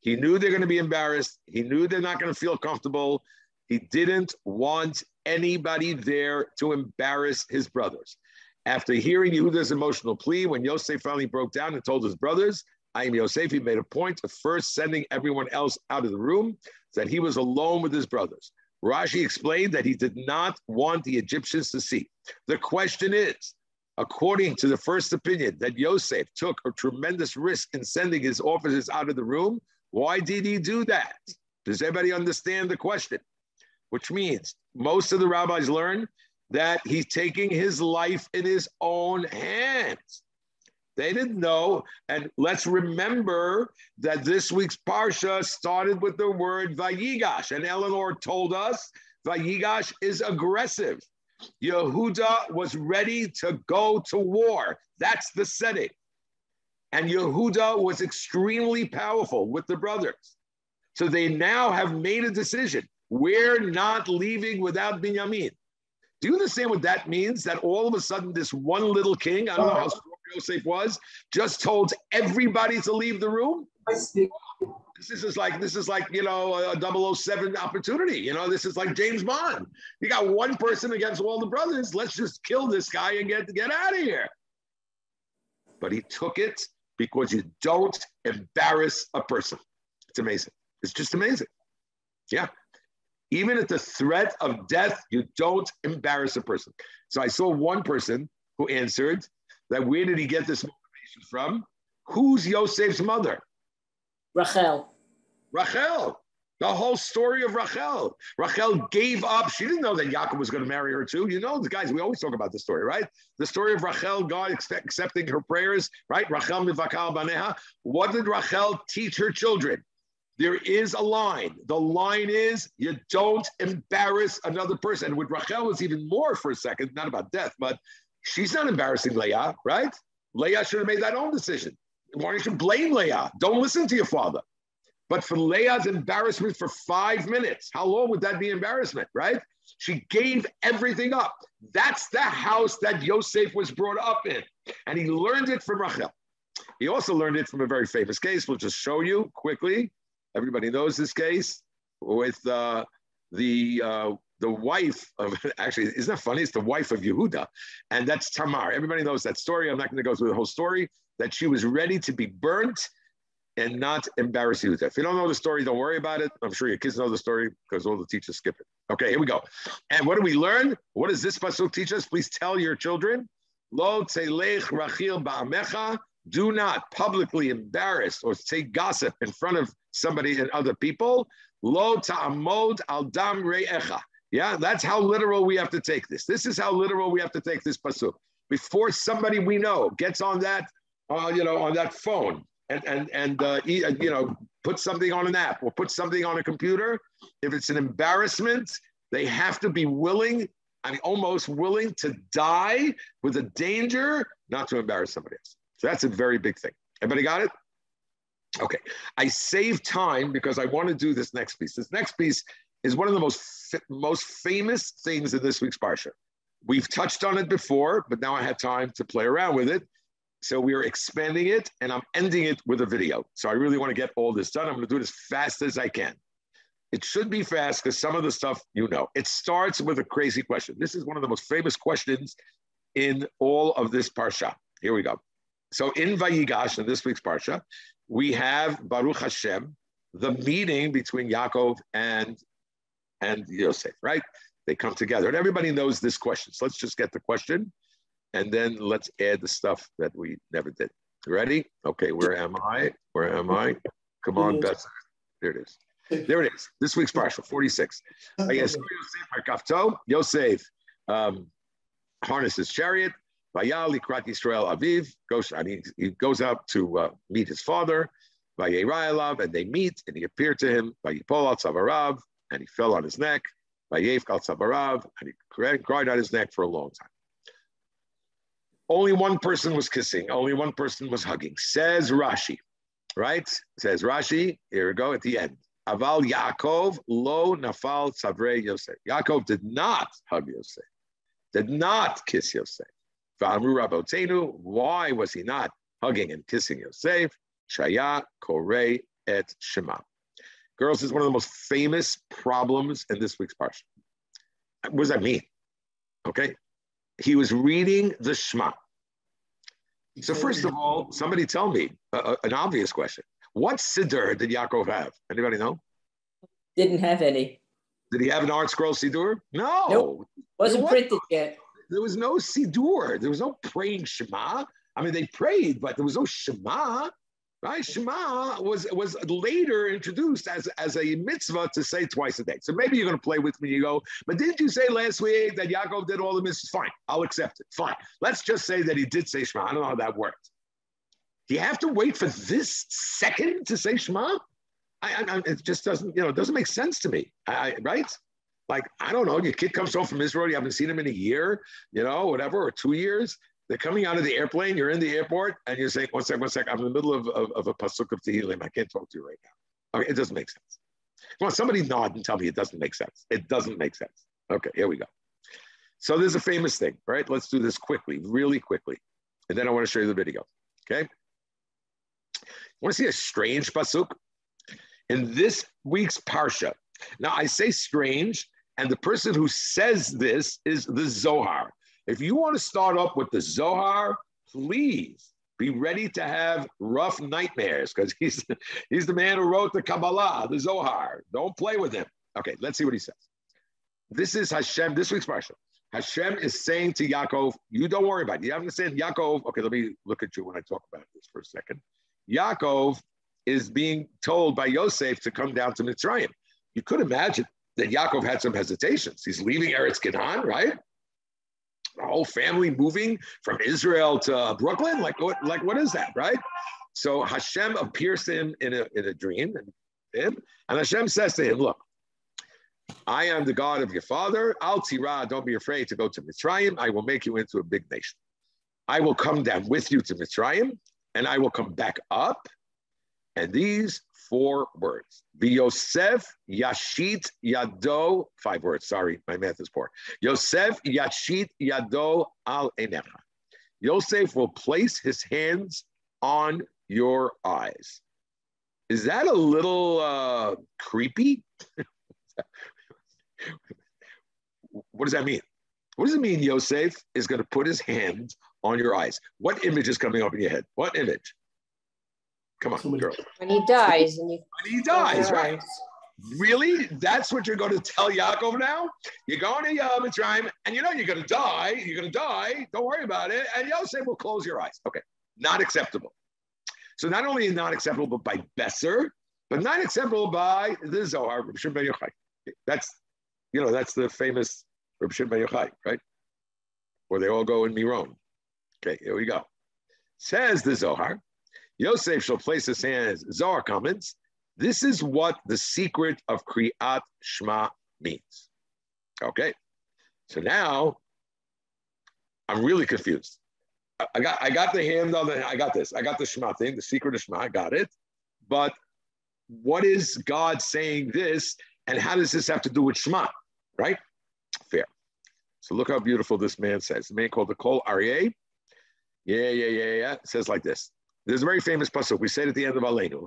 Speaker 1: He knew they're going to be embarrassed. He knew they're not going to feel comfortable. He didn't want anybody there to embarrass his brothers. After hearing Yehuda's emotional plea, when Yosef finally broke down and told his brothers, I am Yosef, he made a point of first sending everyone else out of the room, so that he was alone with his brothers. Rashi explained that he did not want the Egyptians to see. The question is, according to the first opinion, that Yosef took a tremendous risk in sending his officers out of the room, why did he do that? Does everybody understand the question? Which means most of the rabbis learn that he's taking his life in his own hands. They didn't know. And let's remember that this week's Parsha started with the word Vayigash. And Eleanor told us Vayigash is aggressive. Yehuda was ready to go to war. That's the setting. And Yehuda was extremely powerful with the brothers. So they now have made a decision. We're not leaving without Binyamin. Do you understand what that means? That all of a sudden, this one little king, I don't know how strong Yosef was, just told everybody to leave the room? This is like this is like you know a 007 opportunity. You know, this is like James Bond. You got one person against all the brothers. Let's just kill this guy and get get out of here. But he took it because you don't embarrass a person. It's amazing. It's just amazing. Yeah. Even at the threat of death, you don't embarrass a person. So I saw one person who answered that where did he get this motivation from? Who's Yosef's mother?
Speaker 2: Rachel.
Speaker 1: Rachel. The whole story of Rachel. Rachel gave up. She didn't know that Yaakov was going to marry her too. You know, the guys, we always talk about the story, right? The story of Rachel, God accepting her prayers, right? Rachel mivakal baneha. What did Rachel teach her children? There is a line. The line is you don't embarrass another person. And with Rachel was even more for a second, not about death, but she's not embarrassing Leah, right? Leah should have made that own decision. Why don't you blame Leah? Don't listen to your father. But for Leah's embarrassment for five minutes, how long would that be embarrassment, right? She gave everything up. That's the house that Yosef was brought up in. And he learned it from Rachel. He also learned it from a very famous case. We'll just show you quickly. Everybody knows this case with uh, the uh, the wife of actually isn't that funny? It's the wife of Yehuda, and that's Tamar. Everybody knows that story. I'm not going to go through the whole story. That she was ready to be burnt and not embarrass you. If you don't know the story, don't worry about it. I'm sure your kids know the story because all the teachers skip it. Okay, here we go. And what do we learn? What does this pasuk teach us? Please tell your children. Lo telech rachil ba'amecha. Do not publicly embarrass or say gossip in front of somebody and other people. Lo ta'amod al dam re'echa. Yeah, that's how literal we have to take this. This is how literal we have to take this pasuk. Before somebody we know gets on that, uh, you know, on that phone and and and uh, you know put something on an app or put something on a computer, if it's an embarrassment, they have to be willing, I mean, almost willing to die with a danger not to embarrass somebody else. So that's a very big thing. Everybody got it? Okay. I save time because I want to do this next piece. This next piece is one of the most most famous things in this week's parsha. We've touched on it before, but now I have time to play around with it. So we are expanding it and I'm ending it with a video. So I really want to get all this done. I'm going to do it as fast as I can. It should be fast because some of the stuff you know. It starts with a crazy question. This is one of the most famous questions in all of this parsha. Here we go. So in Vayigash, in this week's parsha, we have Baruch Hashem, the meeting between Yaakov and and Yosef, right? They come together, and everybody knows this question. So let's just get the question and then let's add the stuff that we never did. Ready? Okay, where am I? Where am I? Come on, Beth. There it is. There it is. This week's parsha, 46. Yosef Yosef um, harnesses chariot. Vayal Likrat Yisrael Aviv goes. I mean, he goes out to uh, meet his father. Vayeraelav, and they meet, and he appeared to him. Vayipol al Tzavarav, and he fell on his neck. Vayef al Tzavarav, and he cried on his neck for a long time. Only one person was kissing. Only one person was hugging. Says Rashi. right? Says Rashi, here we go at the end. Aval Yaakov lo nafal savrei Yosef. Yaakov did not hug Yosef, did not kiss Yosef. Why was he not hugging and kissing Yosef? Shaya korei et Shema. Girls, is one of the most famous problems in this week's parsha. What does that mean? Okay, he was reading the Shema. So first of all, somebody tell me uh, an obvious question. What siddur did Yaakov have? Anybody know?
Speaker 2: Didn't have any.
Speaker 1: Did he have an ArtScroll siddur? No.
Speaker 2: Nope. Wasn't
Speaker 1: What?
Speaker 2: printed yet.
Speaker 1: There was no siddur. There was no praying Shema. I mean, they prayed, but there was no Shema. Right? Shema was was later introduced as, as a mitzvah to say twice a day. So maybe you're going to play with me. You go, but didn't you say last week that Yaakov did all the mitzvahs? Fine, I'll accept it. Fine. Let's just say that he did say Shema. I don't know how that worked. Do you have to wait for this second to say Shema? I, I, it just doesn't, you know, it doesn't make sense to me. I, right? Like, I don't know, your kid comes home from Israel, you haven't seen him in a year, you know, whatever, or two years. They're coming out of the airplane, you're in the airport, and you're saying, one sec, one sec, I'm in the middle of, of, of a pasuk of Tehillim. I can't talk to you right now. Okay, it doesn't make sense. Come on, somebody nod and tell me it doesn't make sense. It doesn't make sense. Okay, here we go. So there's a famous thing, right? Let's do this quickly, really quickly. And then I want to show you the video. Okay. You Want to see a strange pasuk? In this week's parsha. Now I say strange, and the person who says this is the Zohar. If you want to start up with the Zohar, please be ready to have rough nightmares because he's he's the man who wrote the Kabbalah, the Zohar. Don't play with him. Okay, let's see what he says. This is Hashem, this week's parsha. Hashem is saying to Yaakov, you don't worry about it. You understand? Yaakov, okay, let me look at you when I talk about this for a second. Yaakov is being told by Yosef to come down to Mitzrayim. You could imagine that Yaakov had some hesitations. He's leaving Eretz Canaan, right? The whole family moving from Israel to uh, Brooklyn. Like what? Like what is that, right? So Hashem appears to him in a, in a dream, and, Hashem says to him, "Look, I am the God of your father. Al Tira, don't be afraid to go to Mitzrayim. I will make you into a big nation. I will come down with you to Mitzrayim, and I will come back up. And these four words: Yosef Yashit Yado. Five words. Sorry, my math is poor. Yosef Yashit Yado Al Enecha. Yosef will place his hands on your eyes. Is that a little uh, creepy? what does that mean? What does it mean Yosef is going to put his hands on your eyes? What image is coming up in your head? What image? Come on,
Speaker 5: Somebody-
Speaker 1: girl.
Speaker 6: When he dies and you.
Speaker 1: When he dies, right? Really? That's what you're going to tell Yaakov now? You're going to Yom Mitzrayim, and you know you're going to die. You're going to die. Don't worry about it. And Yosef will close your eyes. Okay, not acceptable. So not only not acceptable but by Besser, but not acceptable by the Zohar, Reb Shimon ben Yochai. That's, you know, that's the famous Reb Shimon ben Yochai, right? Where they all go in Miron. Okay, here we go. Says the Zohar, Yosef shall place his hands. Zohar comments, this is what the secret of Kriyat Shema means. Okay, so now I'm really confused. I- I got I got the hand on the I got this. I got the Shema thing, the secret of Shema. I got it. But what is God saying this, and how does this have to do with Shema? Right? Fair. So look how beautiful this man says. The man called the Kol Aryeh. Yeah, yeah, yeah, yeah. It says like this. There's a very famous pasuk. We say it at the end of Aleinu.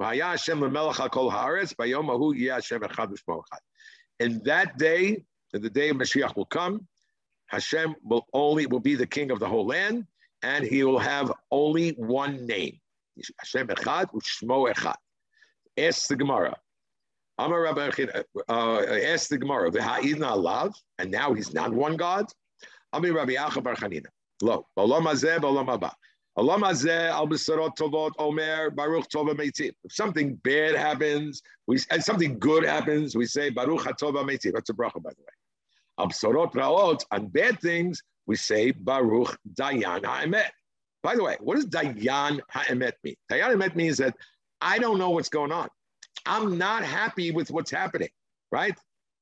Speaker 1: In that day, the day of Mashiach will come, Hashem will only will be the king of the whole land, and he will have only one name. Hashem echad u'shmo echad. Ask the Gemara. Amar Rabbi uh, ask the Gemara. V'ha'idna alav, and now he's not one God. Amir Rabbi Acha Bar Chanina. Lo, b'olam hazeh, b'olam. If something bad happens, we and something good happens, we say baruch hatova meitiv. That's a bracha, by the way. On bad things, we say baruch dayan ha'emet. By the way, what does dayan ha'emet mean? Dayan ha'emet means that I don't know what's going on. I'm not happy with what's happening, right?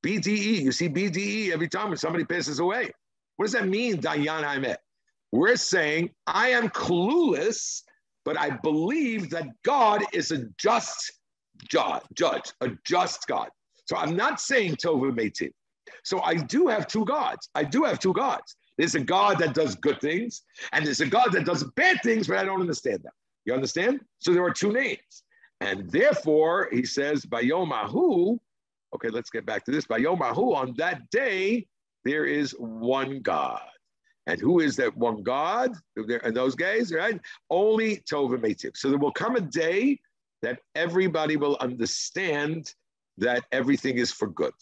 Speaker 1: BDE, you see BDE every time when somebody passes away. What does that mean, Dayan Ha'emet? We're saying I am clueless but I believe that God is a just judge, judge a just God. So I'm not saying Tova Meitiv. So I do have two gods. I do have two gods. There's a God that does good things, and there's a God that does bad things, but I don't understand them. You understand? So there are two names. And therefore, he says, Bayomahu, okay, let's get back to this. Bayomahu, on that day, there is one God. And who is that one God? And those guys, right? Only Tova Meitiv. So there will come a day that everybody will understand that everything is for good.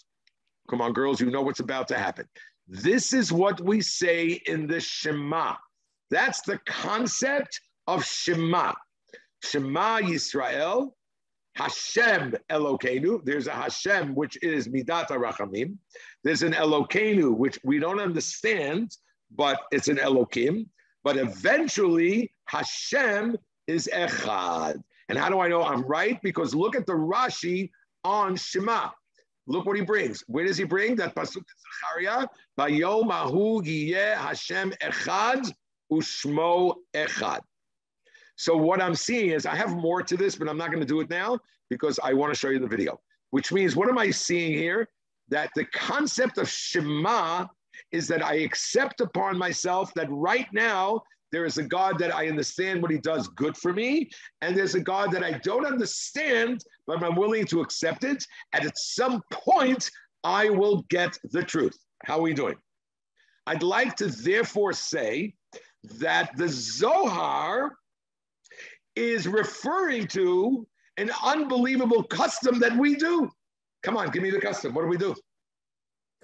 Speaker 1: Come on, girls, you know what's about to happen. This is what we say in the Shema. That's the concept of Shema. Shema Yisrael, Hashem Elokeinu. There's a Hashem, which is Midat Rachamim. There's an Elokeinu, which we don't understand, but it's an Elokim. But eventually, Hashem is Echad. And how do I know I'm right? Because look at the Rashi on Shema. Look what he brings. Where does he bring that pasuk in Zechariah? Bayom ahu Hashem echad ushmo echad. So what I'm seeing is I have more to this, but I'm not going to do it now because I want to show you the video. Which means, what am I seeing here? That the concept of Shema is that I accept upon myself that right now there is a God that I understand what he does good for me, and there's a God that I don't understand, but I'm willing to accept it. And at some point, I will get the truth. How are we doing? I'd like to therefore say that the Zohar is referring to an unbelievable custom that we do. Come on, give me the custom. What do we do?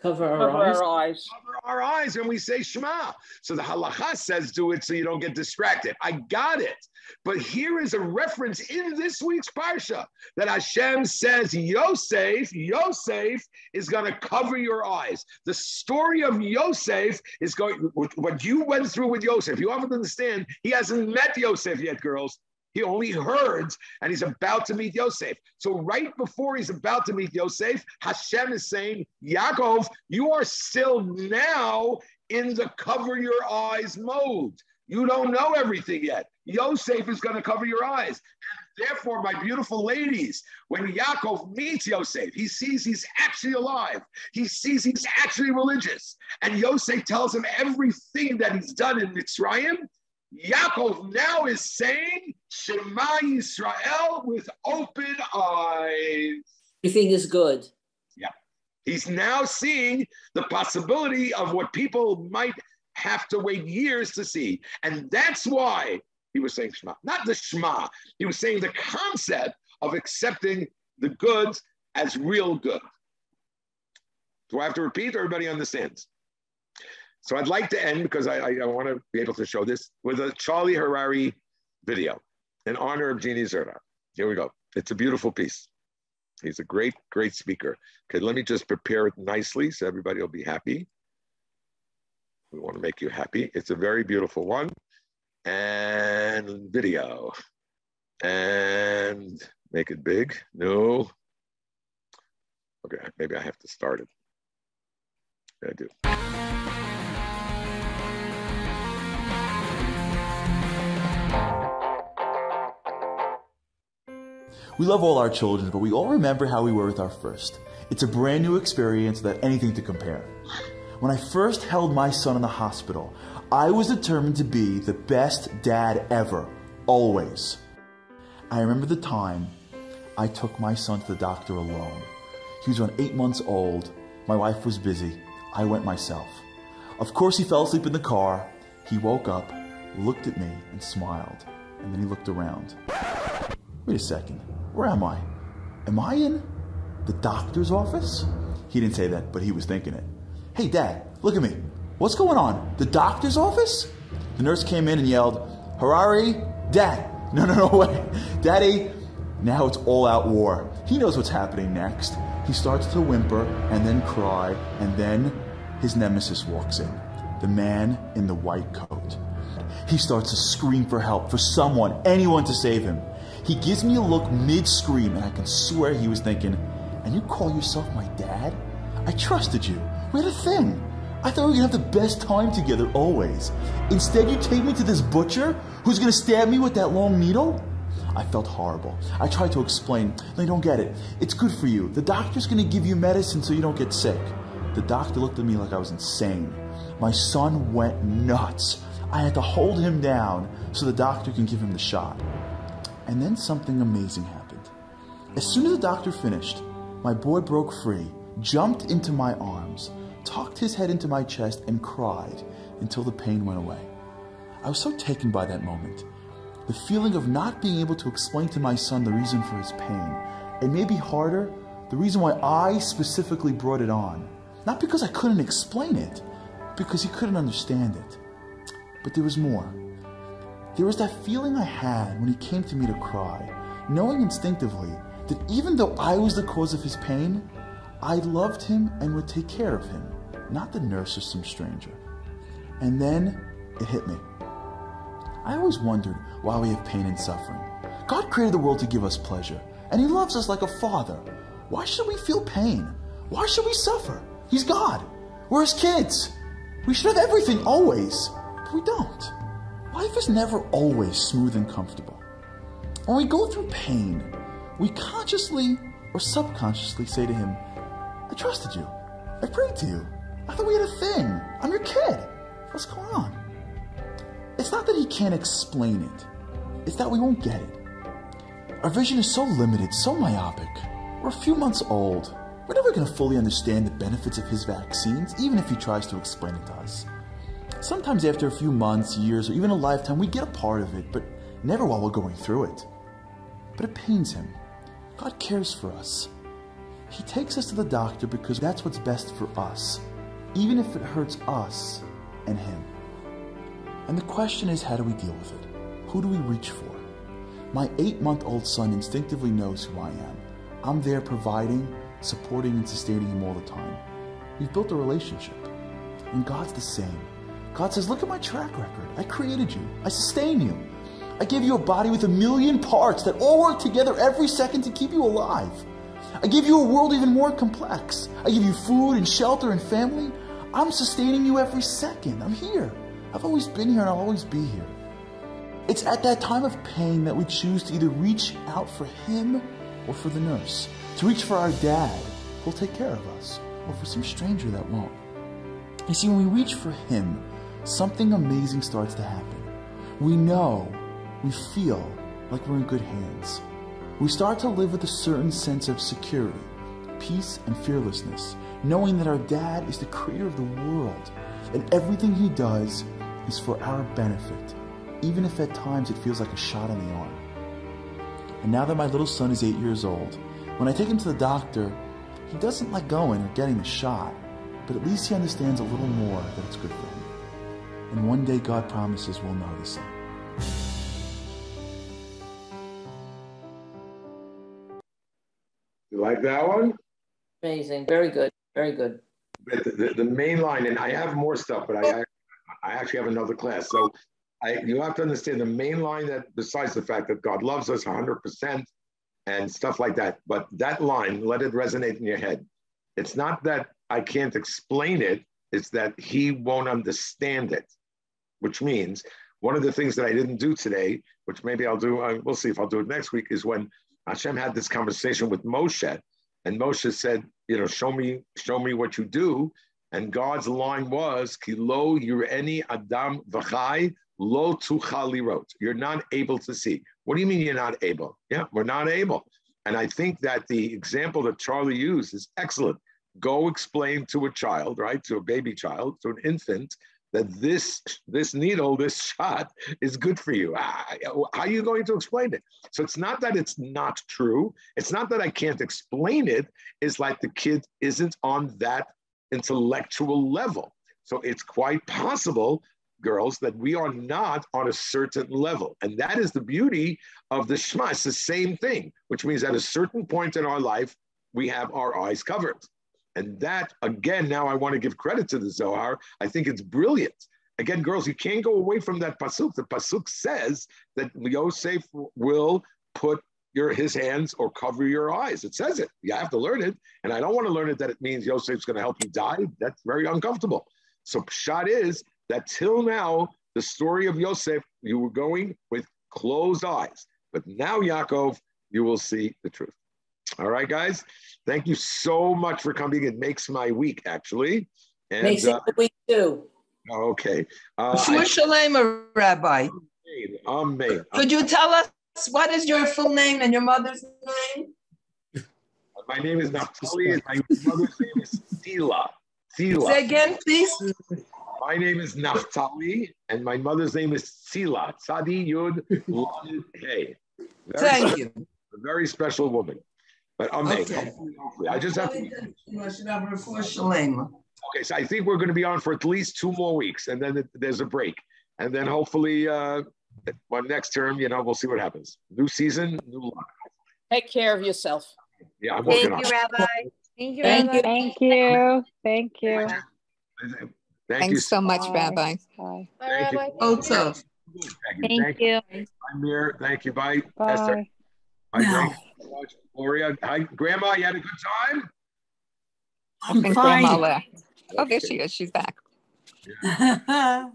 Speaker 2: Cover our
Speaker 3: Cover
Speaker 2: eyes.
Speaker 3: our eyes.
Speaker 1: Cover our eyes and we say Shema. So the halacha says do it so you don't get distracted. I got it. But here is a reference in this week's Parsha that Hashem says Yosef, Yosef is going to cover your eyes. The story of Yosef is going, what you went through with Yosef, you have to understand, he hasn't met Yosef yet, girls. He only heard, and he's about to meet Yosef. So right before he's about to meet Yosef, Hashem is saying, Yaakov, you are still now in the cover your eyes mode. You don't know everything yet. Yosef is going to cover your eyes. And therefore, my beautiful ladies, when Yaakov meets Yosef, he sees he's actually alive. He sees he's actually religious. And Yosef tells him everything that he's done in Mitzrayim. Yaakov now is saying Shema Yisrael with open eyes.
Speaker 2: Everything is good. Yeah.
Speaker 1: He's now seeing the possibility of what people might have to wait years to see. And that's why he was saying Shema, not the Shema. He was saying the concept of accepting the goods as real good. Do I have to repeat? Everybody understands. So I'd like to end because I, I, I want to be able to show this with a Charlie Harary video in honor of Jeannie Zerda. Here we go. It's a beautiful piece. He's a great, great speaker. Okay, let me just prepare it nicely so everybody will be happy. We want to make you happy. It's a very beautiful one. And video. And make it big. No. Okay, maybe I have to start it. I do.
Speaker 5: We love all our children, but we all remember how we were with our first. It's a brand new experience without anything to compare. When I first held my son in the hospital, I was determined to be the best dad ever, always. I remember the time I took my son to the doctor alone. He was around eight months old. My wife was busy. I went myself. Of course, he fell asleep in the car. He woke up, looked at me, and smiled. And then he looked around. Wait a second. Where am I? Am I in the doctor's office? He didn't say that, but he was thinking it. Hey, Dad, look at me. What's going on? The doctor's office? The nurse came in and yelled, Harary, Dad. No, no, no, wait. Daddy. Now it's all out war. He knows what's happening next. He starts to whimper and then cry, and then his nemesis walks in the man in the white coat. He starts to scream for help, for someone, anyone to save him. He gives me a look mid scream, and I can swear he was thinking, And you call yourself my dad? I trusted you. We had a thing. I thought we were gonna have the best time together always. Instead, you take me to this butcher who's gonna stab me with that long needle? I felt horrible. I tried to explain, they don't get it. It's good for you. The doctor's gonna give you medicine so you don't get sick. The doctor looked at me like I was insane. My son went nuts. I had to hold him down so the doctor can give him the shot. And then something amazing happened. As soon as the doctor finished, my boy broke free, jumped into my arms, tucked his head into my chest, and cried until the pain went away. I was so taken by that moment. The feeling of not being able to explain to my son the reason for his pain, and maybe harder, the reason why I specifically brought it on. Not because I couldn't explain it, because he couldn't understand it. But there was more. There was that feeling I had when he came to me to cry, knowing instinctively that even though I was the cause of his pain, I loved him and would take care of him, not the nurse or some stranger. And then it hit me. I always wondered why we have pain and suffering. God created the world to give us pleasure, and He loves us like a father. Why should we feel pain? Why should we suffer? He's God. We're His kids. We should have everything always, but we don't. Life is never always smooth and comfortable. When we go through pain, we consciously or subconsciously say to Him, I trusted you. I prayed to you. I thought we had a thing. I'm your kid. What's going on? It's not that he can't explain it, it's that we won't get it. Our vision is so limited, so myopic. We're a few months old. We're never going to fully understand the benefits of his vaccines, even if he tries to explain it to us. Sometimes, after a few months, years, or even a lifetime, we get a part of it, but never while we're going through it. But it pains him. God cares for us. He takes us to the doctor because that's what's best for us, even if it hurts us and him. And the question is, how do we deal with it? Who do we reach for? My eight month old son instinctively knows who I am. I'm there providing, supporting, and sustaining him all the time. We've built a relationship. And God's the same. God says, Look at my track record. I created you, I sustain you. I gave you a body with a million parts that all work together every second to keep you alive. I give you a world even more complex. I give you food and shelter and family. I'm sustaining you every second. I'm here. I've always been here and I'll always be here. It's at that time of pain that we choose to either reach out for him or for the nurse, to reach for our dad who'll take care of us, or for some stranger that won't. You see, when we reach for him, something amazing starts to happen. We know, we feel like we're in good hands. We start to live with a certain sense of security, peace, and fearlessness, knowing that our dad is the creator of the world, and everything he does is for our benefit, even if at times it feels like a shot in the arm. And now that my little son is eight years old, when I take him to the doctor, he doesn't like going or getting the shot, but at least he understands a little more that it's good for him. And one day God promises we'll know the same.
Speaker 1: You like that one?
Speaker 2: Amazing. Very good. Very good.
Speaker 1: But the, the, the main line, and I have more stuff, but I, I actually have another class. So I, you have to understand the main line that, besides the fact that God loves us 100% and stuff like that, but that line, let it resonate in your head. It's not that I can't explain it, it's that He won't understand it, which means one of the things that I didn't do today, which maybe I'll do, uh, we'll see if I'll do it next week, is when Hashem had this conversation with Moshe, and Moshe said, you know, show me, show me what you do. And God's line was, Kilo yureni adam v'chai lo tuchali wrote. You're not able to see. What do you mean you're not able? Yeah, we're not able. And I think that the example that Charlie used is excellent. Go explain to a child, right, to a baby child, to an infant, that this this needle, this shot is good for you. Ah, how are you going to explain it? So it's not that it's not true. It's not that I can't explain it. It's like the kid isn't on that intellectual level. So it's quite possible, girls, that we are not on a certain level. And that is the beauty of the Shema. It's the same thing, which means at a certain point in our life, we have our eyes covered. And that, again, now I want to give credit to the Zohar. I think it's brilliant. Again, girls, you can't go away from that pasuk. The pasuk says that Yosef will put your his hands or cover your eyes. It says it. You have to learn it. And I don't want to learn it that it means Yosef's going to help you die. That's very uncomfortable. So Pshat is that till now, the story of Yosef, you were going with closed eyes. But now, Yaakov, you will see the truth. All right, guys. Thank you so much for coming. It makes my week, actually. And
Speaker 2: Makes it
Speaker 1: uh,
Speaker 2: a week too.
Speaker 1: okay. Uh,
Speaker 6: For Shalem, Rabbi,
Speaker 1: Amen. Amen.
Speaker 6: could you tell us what is your full name and your mother's name?
Speaker 1: My name is Naftali, and my mother's name is Sila. Sila.
Speaker 6: Say
Speaker 1: Sila.
Speaker 6: again, please.
Speaker 1: My name is Naftali, and my mother's name is Sila. Sadi Yud Hey.
Speaker 6: Thank you.
Speaker 1: A very special woman. But Amen.
Speaker 6: Okay.
Speaker 1: Hopefully, hopefully. I just have to.
Speaker 6: For Shalem.
Speaker 1: Okay, so I think we're going to be on for at least two more weeks, and then there's a break, and then hopefully, uh, one next term, you know, we'll see what happens. New season, new luck.
Speaker 3: Take care of yourself.
Speaker 1: Yeah, I'm working
Speaker 7: Thank
Speaker 1: on
Speaker 7: you. Rabbi. Thank you,
Speaker 2: Thank
Speaker 7: Rabbi.
Speaker 2: you.
Speaker 8: Thank you. Thank you.
Speaker 1: Thank you.
Speaker 8: Thanks so much,
Speaker 7: Bye.
Speaker 8: Rabbi.
Speaker 7: Bye,
Speaker 1: Thank you.
Speaker 7: Rabbi.
Speaker 6: Also,
Speaker 1: Thank you.
Speaker 8: Thank you.
Speaker 1: Bye, Mir. Thank you. Bye, Esther.
Speaker 8: Bye.
Speaker 1: Bye, thank you so much. Gloria. Hi, Grandma. You had a good time?
Speaker 8: I think Grandma left. Oh, there she is. She's back. Yeah.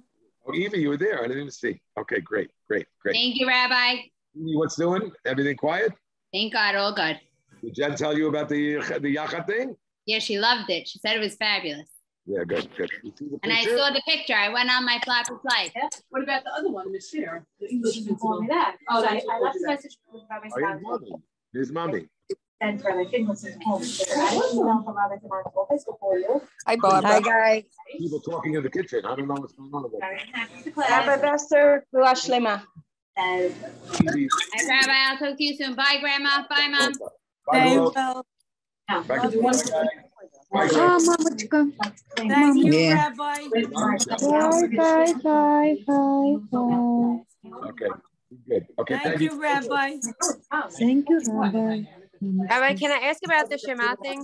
Speaker 1: Oh, Evie, you were there. I didn't even see. Okay, great, great, great.
Speaker 9: Thank you, Rabbi.
Speaker 1: What's doing? Everything quiet?
Speaker 9: Thank God, all good.
Speaker 1: Did Jen tell you about the the yacha thing?
Speaker 9: Yeah, she loved it. She said it was fabulous.
Speaker 1: Yeah, good, good. You see the
Speaker 9: And I saw the picture. I went on my floppy flight.
Speaker 2: What about the other one, Miss Fair?
Speaker 7: Oh, that.
Speaker 2: Oh,
Speaker 7: I
Speaker 2: that's
Speaker 7: I left a message for Rabbi
Speaker 1: Oh, his
Speaker 7: Sal.
Speaker 1: mommy. His mommy.
Speaker 7: And Rabbi Finkel's home. I didn't know from Rabbi Finkel's office before you.
Speaker 8: Hi,
Speaker 7: guys.
Speaker 1: People talking in the kitchen. I don't know what's going on. Over there.
Speaker 7: Rabbi Besser, Ruach Shlema.
Speaker 9: Hi, Rabbi. I'll talk to you soon. Bye, Grandma. Bye, Mom.
Speaker 1: Bye, Will. Back to you, guys. Bye, guys.
Speaker 8: Thank you, yeah.
Speaker 2: Rabbi.
Speaker 8: Bye, bye, bye, bye, bye.
Speaker 1: Okay, good. Okay, thank you.
Speaker 2: Rabbi.
Speaker 8: Thank you, Rabbi.
Speaker 7: Rabbi, can I ask about the Shema thing?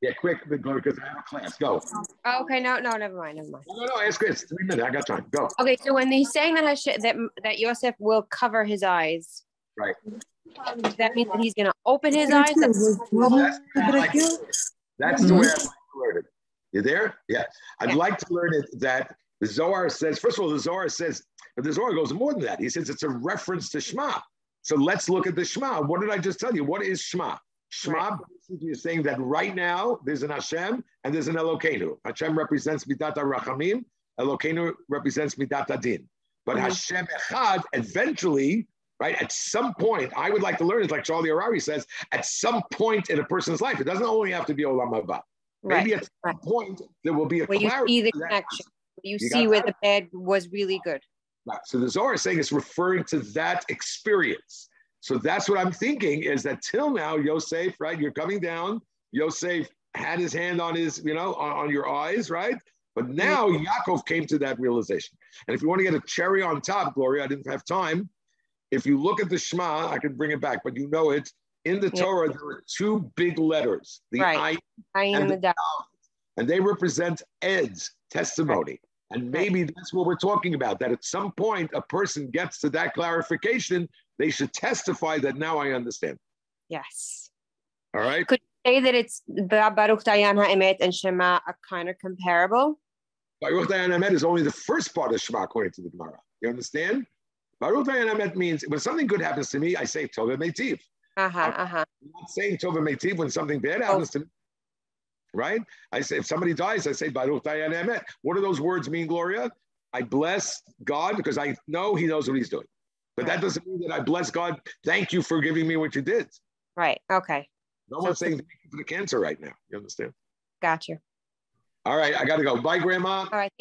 Speaker 1: Yeah, quick, because I have a class. Go.
Speaker 7: Oh, okay, no, no, never mind, never mind.
Speaker 1: No, no, no, ask Chris. Three minutes. I got time. Go.
Speaker 7: Okay, so when he's saying that Hashem, that that Yosef will cover his eyes,
Speaker 1: Right.
Speaker 7: does that mean that he's gonna open his eyes? That's-
Speaker 1: That's, I like that's the way I'd like to learn it. You there? Yeah. I'd
Speaker 7: Yeah.
Speaker 1: like to learn it that the Zohar says, first of all, the Zohar says, but the Zohar goes more than that. He says it's a reference to Shema. So let's look at the Shema. What did I just tell you? What is Shema? Shema basically is saying that right now there's an Hashem and there's an Elokeinu. Hashem represents Midat Rachamim, Elokeinu represents Midat Adin. But
Speaker 7: Mhm.
Speaker 1: Hashem Echad, eventually, right, at some point, I would like to learn it, like Charlie Harary says, at some point in a person's life, it doesn't only have to be Olam Haba. Maybe
Speaker 7: Right,
Speaker 1: at some
Speaker 7: right.
Speaker 1: point there will be a
Speaker 7: where you see the connection, you
Speaker 1: You
Speaker 7: see where
Speaker 1: that?
Speaker 7: the bed was really good.
Speaker 1: Right. So the Zohar is saying it's referring to that experience. So that's what I'm thinking is that till now, Yosef, right? You're coming down. Yosef had his hand on his, you know, on, on your eyes, right? But mm-hmm. now Yaakov came to that realization. And if you want to get a cherry on top, Gloria, I didn't have time. If you look at the Shema, I can bring it back, but you know it. In the
Speaker 7: Yeah.
Speaker 1: Torah, there are two big letters, the
Speaker 7: Right.
Speaker 1: And the
Speaker 7: the
Speaker 1: and they represent Ed's testimony. And maybe that's what we're talking about. That at some point a person gets to that clarification, they should testify that now I understand.
Speaker 7: Yes.
Speaker 1: All right.
Speaker 7: Could you say that it's Ba- Baruch Dayan Ha'emet and Shema are kind of comparable.
Speaker 1: Baruch Dayan Emet is only the first part of Shema according to the Gemara. You understand? Baruch Dayan Emet means when something good happens to me, I say Tova Meitiv.
Speaker 7: Uh huh. Uh huh.
Speaker 1: I'm not saying Tova Meitiv when something bad happens to me. Right? I say if somebody dies, I say Baruch Dayan Emet. What do those words mean, Gloria? I bless God because I know He knows what He's doing. But that doesn't mean that I bless God. Thank you for giving me what you did.
Speaker 7: Right. Okay.
Speaker 1: No one's saying thank you for the cancer right now. You understand?
Speaker 7: Got you.
Speaker 1: All right, I got to go. Bye, Grandma.
Speaker 7: All right.